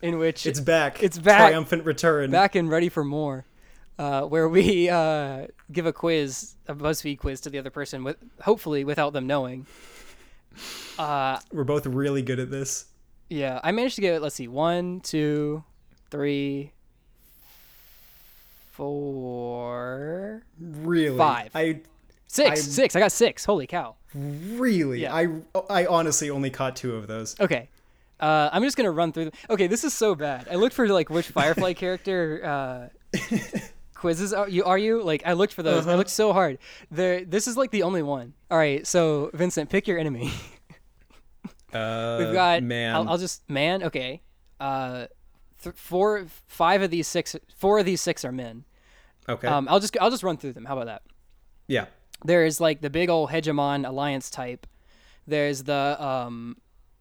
in which it's back. It's back. Triumphant return. back and ready for more, uh, where we uh, give a quiz, a BuzzFeed quiz to the other person, with hopefully without them knowing. Uh, We're both really good at this. yeah, I managed to get let's see, one, two, three, four, Really. Five. I 6 I'm- six. I got six. Holy cow! really. Yeah. I I honestly only caught two of those. Okay. Uh, I'm just gonna run through. Them. Okay, this is so bad. I looked for like which Firefly character uh, quizzes are you? Are you like? I looked for those. I Uh-huh. looked so hard. There. This is like the only one. All right. So Vincent, pick your enemy. Uh, We've got man. I'll, I'll just man. Okay. Th- four, five of these six. Four of these six are men. okay. Um, I'll just I'll just run through them. How about that? yeah. there's like the big old hegemon alliance type there's the um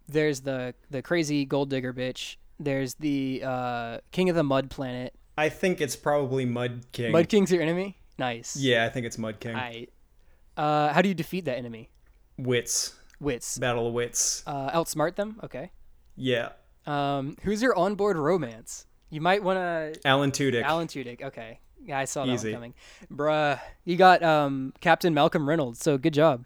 there's the the crazy gold digger bitch there's the uh king of the mud planet I think it's probably Mud King. mud king's your enemy nice Yeah, I think it's Mud King. I, uh how do you defeat that enemy Wits. wits Battle of Wits. uh outsmart them okay Yeah. Um who's your onboard romance you might want to Alan Tudyk. alan tudyk okay yeah i saw that Easy. one coming bruh you got um captain malcolm reynolds so good job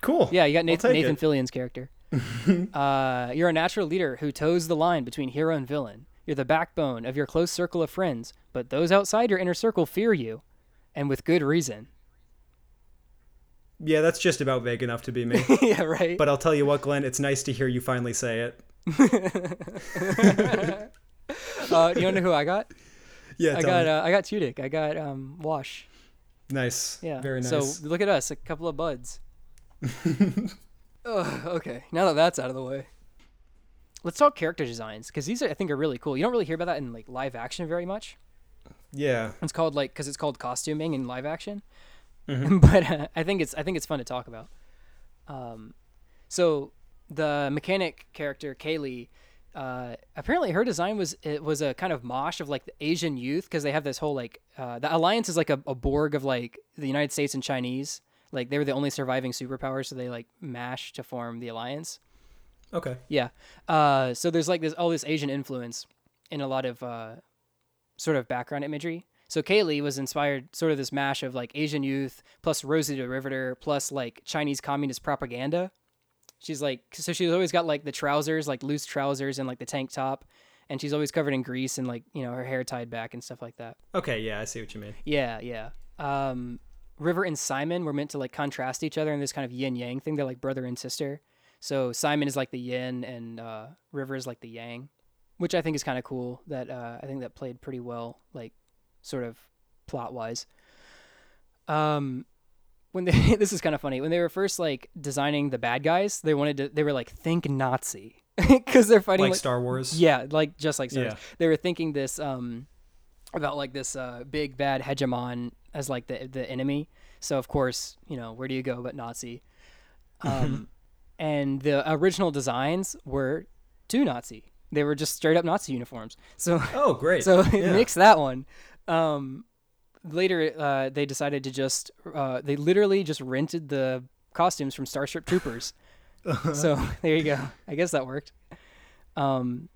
Cool. Yeah, you got Nathan, Nathan it. Fillion's character. uh, you're a natural leader who toes the line between hero and villain. You're the backbone of your close circle of friends, but those outside your inner circle fear you, and with good reason. Yeah, that's just about vague enough to be me. yeah, right. but I'll tell you what, Glenn, it's nice to hear you finally say it. uh, you wanna know who I got? Yeah, I got uh, I got Tudyk. I got um, Wash. nice. Yeah. Very nice. So look at us, a couple of buds. Ugh, okay, now that that's out of the way, let's talk character designs because these are, I think are really cool. You don't really hear about that in like live action very much. yeah. It's called like because it's called costuming in live action, Mhm. but uh, I think it's I think it's fun to talk about. Um, so the mechanic character Kaylee, uh, apparently her design was it was a kind of mosh of like the Asian youth because they have this whole like uh, the alliance is like a, a Borg of like the United States and Chinese. Like they were the only surviving superpowers, so they like mash to form the alliance. Okay. Yeah. Uh, so there's like this all this Asian influence in a lot of uh, sort of background imagery. So Kaylee was inspired sort of this mash of like Asian youth plus Rosie the Riveter plus like Chinese communist propaganda. She's like so she's always got like the trousers, like loose trousers and like the tank top, and she's always covered in grease and like you know her hair tied back and stuff like that. Okay, yeah, I see what you mean. Yeah, yeah. Um, River and Simon were meant to like contrast each other in this kind of yin yang thing. They're like brother and sister. So Simon is like the yin and uh, River is like the yang, which I think is kind of cool. That uh, I think that played pretty well, like sort of plot wise. Um, when they this is kind of funny when they were first like designing the bad guys they wanted to they were like think nazi because they're fighting like, like, Star Wars. yeah like just like Star Wars. They were thinking this um about like this uh big bad hegemon as like the the enemy so of course you know where do you go but nazi um and the original designs were too nazi they were just straight up nazi uniforms so Oh, great. so Yeah. mix that one. Um, later, uh, they decided to just uh, they literally just rented the costumes from Starship Troopers. so there you go. I guess that worked. Um,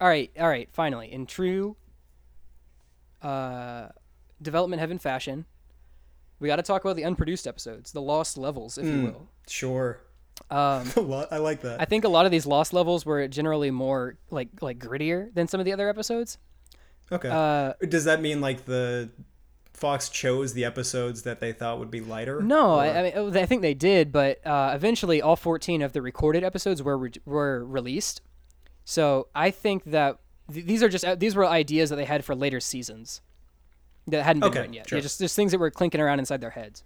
all right, all right. Finally, in true uh, development heaven fashion, we got to talk about the unproduced episodes, the lost levels, if you Mm. will. Sure. Um, I like that. I think a lot of these lost levels were generally more like like grittier than some of the other episodes. okay. Uh, Does that mean like the Fox chose the episodes that they thought would be lighter? No, I, I mean oh, I think they did, but uh, eventually all 14 of the recorded episodes were re- were released. So I think that th- these are just uh, these were ideas that they had for later seasons that hadn't been Okay, written yet. sure. Yeah, just just things that were clinking around inside their heads.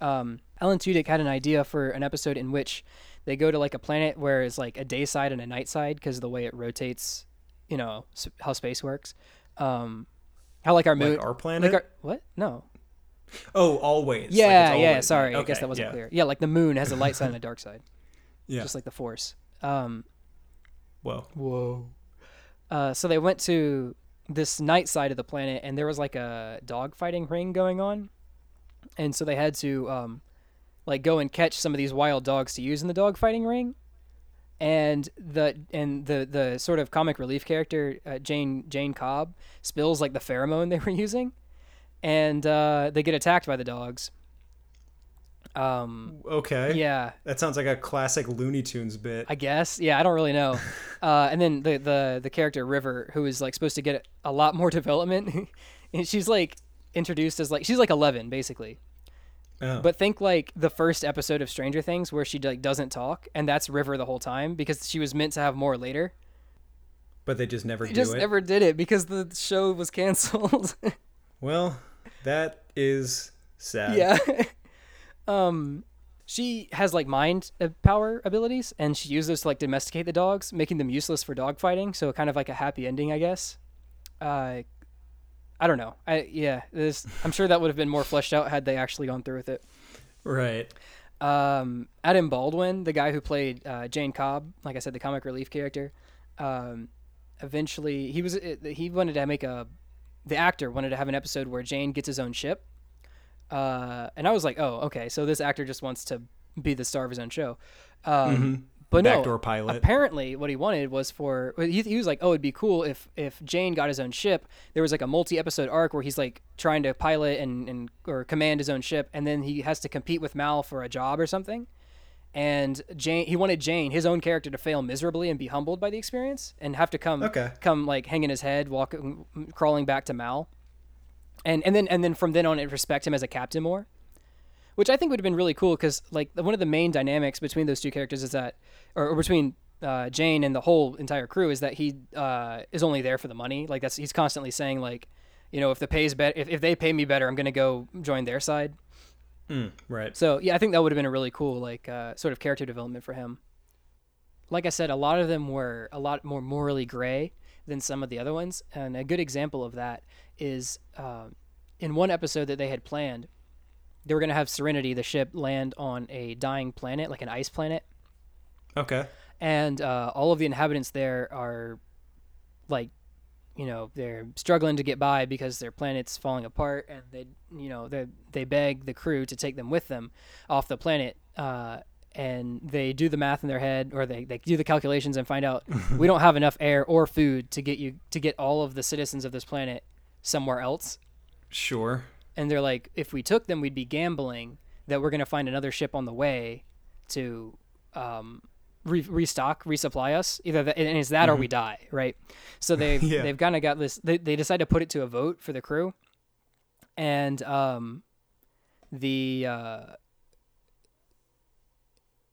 Um, Alan Tudyk had an idea for an episode in which they go to like a planet where it's like a day side and a night side because of the way it rotates, you know, how space works. Um, how like our moon, like our planet. like our what? No, oh, always. Like, yeah, it's yeah. always- Sorry, I guess that wasn't yeah. clear. Yeah, like the moon has a light side and a dark side, Yeah. just like the Force. Um, Whoa. whoa. Uh, so they went to this night side of the planet, and there was like a dog fighting ring going on, and so they had to um, like go and catch some of these wild dogs to use in the dog fighting ring. And the and the the sort of comic relief character uh, Jayne Jayne Cobb spills like the pheromone they were using, and uh, they get attacked by the dogs. Um, Okay. yeah, That sounds like a classic Looney Tunes bit. I guess. Yeah, I don't really know. Uh, and then the, the the character River, who is like supposed to get a lot more development, and she's like introduced as like she's like eleven basically. Oh. But think like the first episode of Stranger Things where she like doesn't talk, and that's River the whole time because she was meant to have more later. but they just never They do just it. never did it because the show was canceled. Well, that is sad. yeah. um, she has like mind uh, power abilities, and she uses those to like domesticate the dogs, making them useless for dog fighting. So kind of like a happy ending, I guess. Uh, I don't know. I yeah, this, I'm sure that would have been more fleshed out had they actually gone through with it. Right. Um, Adam Baldwin, the guy who played uh, Jayne Cobb, like I said, the comic relief character, um, eventually he was he wanted to make a the actor wanted to have an episode where Jayne gets his own ship, uh, and I was like, oh, okay, so this actor just wants to be the star of his own show. Um, But no, pilot. apparently what he wanted was for he, he was like oh it'd be cool if if jayne got his own ship there was like a multi-episode arc where he's like trying to pilot and, and or command his own ship and then he has to compete with mal for a job or something and jayne he wanted jayne his own character to fail miserably and be humbled by the experience and have to come Okay. come like hanging his head walking crawling back to mal and and then and then from then on it respect him as a captain more which I think would have been really cool because like one of the main dynamics between those two characters is that, or, or between uh, Jayne and the whole entire crew is that he uh, is only there for the money. Like that's he's constantly saying like, you know, if the pays better, if, if they pay me better, I'm gonna go join their side. Mm, right. So yeah, I think that would have been a really cool like uh, sort of character development for him. Like I said, a lot of them were a lot more morally gray than some of the other ones, and a good example of that is um, in one episode that they had planned, they were going to have Serenity, the ship, land on a dying planet, like an ice planet, Okay. and uh, all of the inhabitants there are like you know they're struggling to get by because their planet's falling apart and they you know they they beg the crew to take them with them off the planet uh, and they do the math in their head or they, they do the calculations and find out we don't have enough air or food to get you to get all of the citizens of this planet somewhere else Sure. And they're like, if we took them, we'd be gambling that we're gonna find another ship on the way to um, re- restock, resupply us. Either that, and it's that or we die, right? So they Yeah. they've kind of got this. They they decide to put it to a vote for the crew, and um, the uh,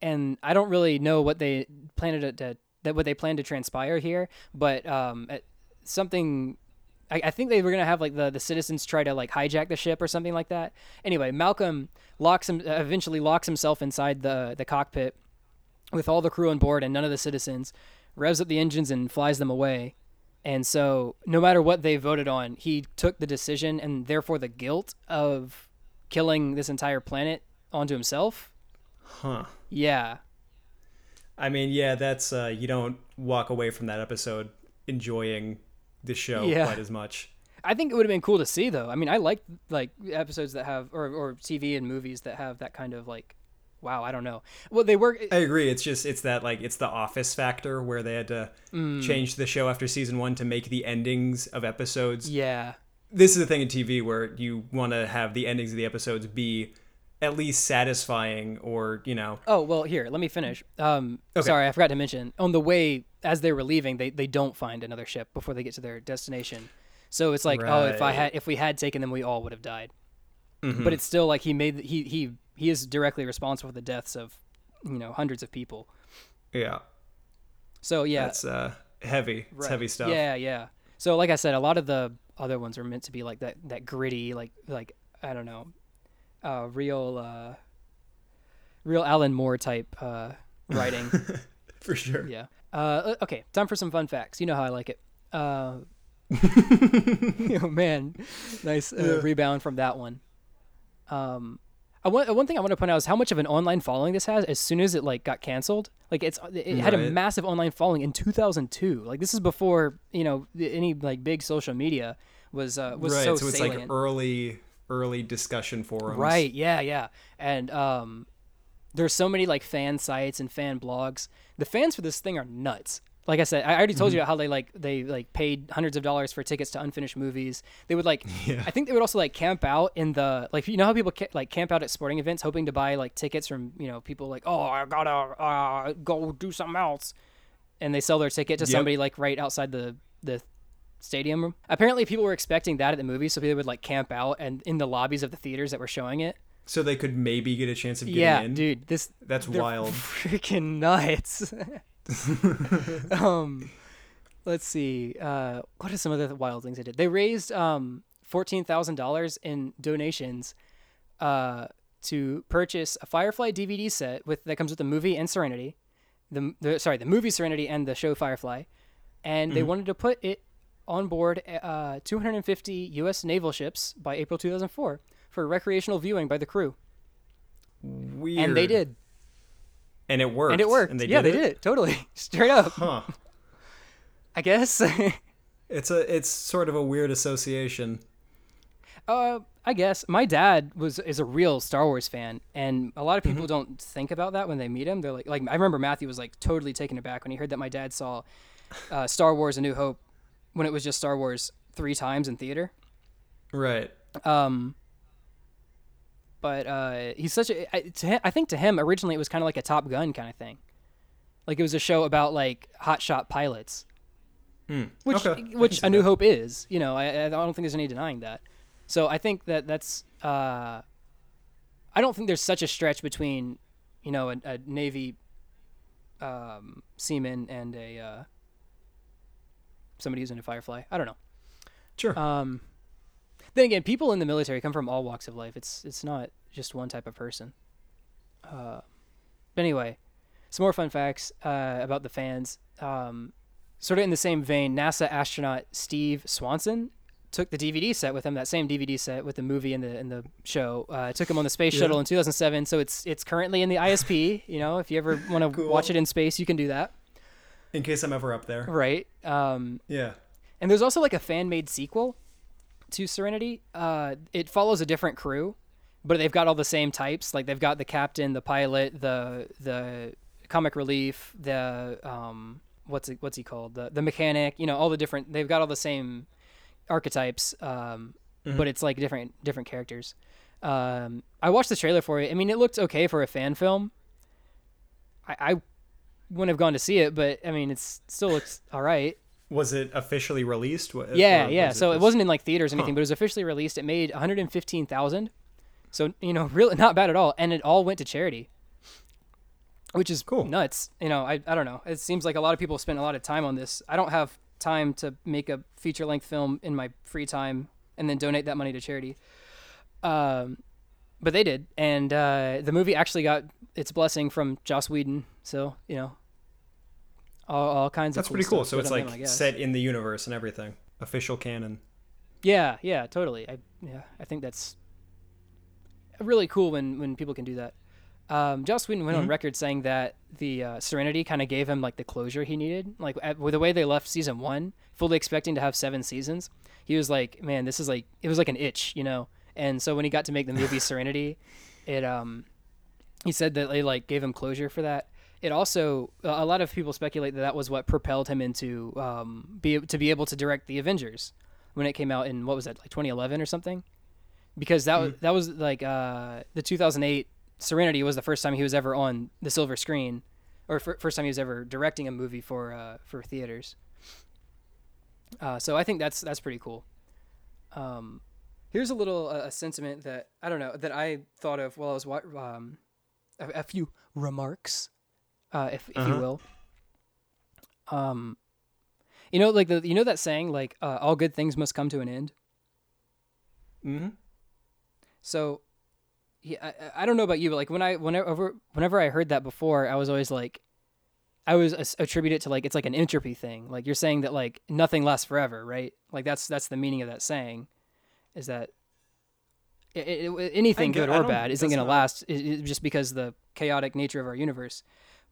and I don't really know what they planned to, to that what they plan to transpire here, but um, at- something I, I think they were gonna have like the the citizens try to like hijack the ship or something like that. Anyway, Malcolm locks him eventually locks himself inside the the cockpit with all the crew on board and none of the citizens, revs up the engines and flies them away. And so, no matter what they voted on, he took the decision and therefore the guilt of killing this entire planet onto himself. Huh. Yeah. I mean, yeah, that's uh, you don't walk away from that episode enjoying the show Yeah. quite as much. I think it would have been cool to see though. I mean, I like like episodes that have or or TV and movies that have that kind of like wow, I don't know. Well, they work I agree. It's just it's that like it's the office factor where they had to Mm. change the show after season one to make the endings of episodes. yeah. This is the thing in TV where you want to have the endings of the episodes be at least satisfying or you know Oh, well, here, let me finish. Um Okay. sorry, I forgot to mention. On the way as they were leaving, they they don't find another ship before they get to their destination. So it's like, oh, if I had if we had taken them, we all would have died. Mhm. But it's still like he made he he he is directly responsible for the deaths of, you know, hundreds of people. yeah, So yeah, that's uh heavy. It's heavy stuff. Yeah, yeah. So like I said, a lot of the other ones are meant to be like that that gritty, like like I don't know, uh, real uh, real Alan Moore type uh, writing. for sure. yeah. Uh, okay, time for some fun facts. You know how I like it. Uh, oh man, nice uh, Yeah. rebound from that one. Um, I want, one thing I want to point out is how much of an online following this has. As soon as it like got canceled, like it's it had a massive online following in 2002. Like this is before you know any like big social media was uh, was right. so, So, it's salient. like early early discussion forums. Right. Yeah. Yeah. And um, there's so many like fan sites and fan blogs. The fans for this thing are nuts. Like I said, I already told you how they like they like paid hundreds of dollars for tickets to unfinished movies. They would like, Yeah. I think they would also like camp out in the like you know how people ca- like camp out at sporting events hoping to buy like tickets from you know people like oh I gotta uh, go do something else, and they sell their ticket to Yep. somebody like right outside the the stadium room. Apparently, people were expecting that at the movie, so people would like camp out and in the lobbies of the theaters that were showing it. So they could maybe get a chance of getting Yeah, in. dude, this That's wild. freaking nuts. um, let's see. Uh, what are some of the wild things they did? They raised um fourteen thousand dollars in donations, uh, to purchase a Firefly DVD set with that comes with the movie and Serenity, the, the sorry the movie Serenity and the show Firefly, and they wanted to put it on board uh 250 U.S. naval ships by April 2004 for recreational viewing by the crew, Weird. and they did. And it worked. And it worked. And they yeah, did they did it totally straight up. Huh. I guess. It's a it's sort of a weird association. uh, I guess my dad was is a real Star Wars fan, and a lot of people Mm-hmm. don't think about that when they meet him. They're like, like I remember Matthew was like totally taken aback when he heard that my dad saw uh, Star Wars: A New Hope when it was just Star Wars three times in theater. Right. Um, but uh, he's such a. I, to him, I think to him originally it was kind of like a Top Gun kind of thing, like it was a show about like hotshot pilots. which Okay, which A New that. Hope is. You know, I, I don't think there's any denying that. So I think that that's. Uh, I don't think there's such a stretch between, you know, a, a Navy um, seaman and a uh, somebody who's in a Firefly. I don't know. Sure. Um, then again, people in the military come from all walks of life. It's it's not just one type of person. Uh, but anyway, some more fun facts uh, about the fans. Um, sort of in the same vein, NASA astronaut Steve Swanson took the DVD set with him. That same DVD set with the movie and the and the show uh, took him on the space Yeah. shuttle in 2007. So it's it's currently in the ISP. you know, if you ever want to Cool. watch it in space, you can do that. In case I'm ever up there. Right. Um, Yeah. and there's also like a fan made sequel to Serenity. Uh, it follows a different crew, but they've got all the same types. Like they've got the captain, the pilot, the the comic relief, the um, what's it, what's he called? The the mechanic. You know, all the different. They've got all the same archetypes, um, but it's like different different characters. Um, I watched the trailer for it. I mean, it looked okay for a fan film. I, I wouldn't have gone to see it, but I mean, it's still looks all right. Was it officially released? Yeah, yeah. so it just- wasn't in like theaters or anything, Huh. but it was officially released. It made 115,000. So, you know, really not bad at all, and it all went to charity. Which is Cool. nuts. You know, I I don't know. It seems like a lot of people spent a lot of time on this. I don't have time to make a feature length film in my free time and then donate that money to charity. Um, but they did, and uh, the movie actually got its blessing from Joss Whedon. So you know, all, all kinds That's of pretty cool. So it's like them, set in the universe and everything. Official canon. Yeah, yeah, totally. I yeah, I think that's really cool when when people can do that. Um, Joss Whedon went on Mhm. record saying that the uh, Serenity kind of gave him like the closure he needed. Like at, with the way they left season one, fully expecting to have seven seasons, he was like, "Man, this is like it was like an itch, you know." And so when he got to make the movie Serenity, it um, he said that they like gave him closure for that. It also a lot of people speculate that that was what propelled him into um, be to be able to direct the Avengers when it came out in what was that like 2011 or something because that was that was like uh, the 2008 Serenity was the first time he was ever on the silver screen or fir- first time he was ever directing a movie for uh, for theaters. Uh, so I think that's that's pretty cool. Um, here's a little uh, a sentiment that I don't know that I thought of while I was wa- um, a, a few remarks, uh, if if you Uh-huh. will. Um, you know, like the you know that saying like uh, all good things must come to an end. Mm-hmm. So, yeah, I, I don't know about you, but like when I whenever whenever I heard that before, I was always like, I was as- attribute it to like it's like an entropy thing. Like you're saying that like nothing lasts forever, right? Like that's that's the meaning of that saying, is that i i i- anything good or bad isn't going to last i i just because the chaotic nature of our universe.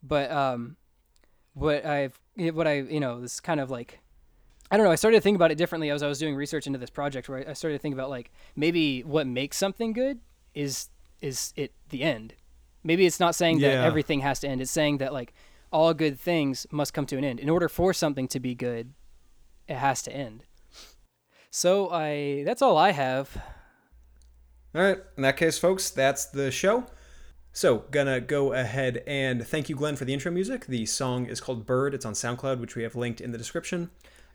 But um, what I've what I you know this kind of like I don't know. I started to think about it differently as I was doing research into this project. Where I I started to think about like maybe what makes something good is is it the end. Maybe it's not saying that everything has to end. It's saying that like all good things must come to an end. In order for something to be good, it has to end. So I that's all I have. All right. In that case, folks, that's the show. So, gonna go ahead and thank you, Glenn, for the intro music. The song is called Bird. It's on SoundCloud, which we have linked in the description.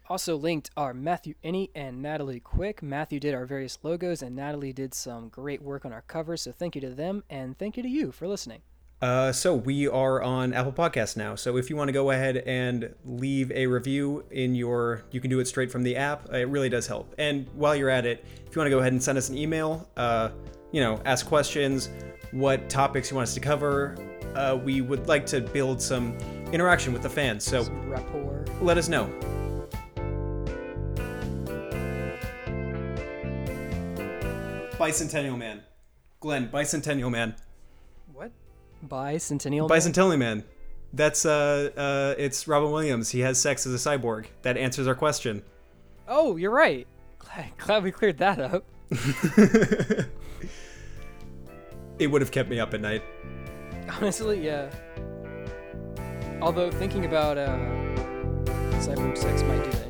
Also linked are Matthew Enny and Natalie Quick. Matthew did our various logos, and Natalie did some great work on our covers. So thank you to them, and thank you to you for listening. Uh, so we are on Apple Podcasts now. So if you want to go ahead and leave a review in your, you can do it straight from the app. It really does help. And while you're at it, if you want to go ahead and send us an email, uh, you know, ask questions, what topics you want us to cover. Uh, we would like to build some interaction with the fans. So Some rapport. let us know. Bicentennial Man. Glenn, Bicentennial Man. What? Bicentennial. Man? Bicentennial Man. That's uh uh it's Robin Williams. He has sex as a cyborg. That answers our question. Oh, you're right. Glad, glad we cleared that up. it would have kept me up at night. Honestly, yeah. Although thinking about uh, cyborg sex might do that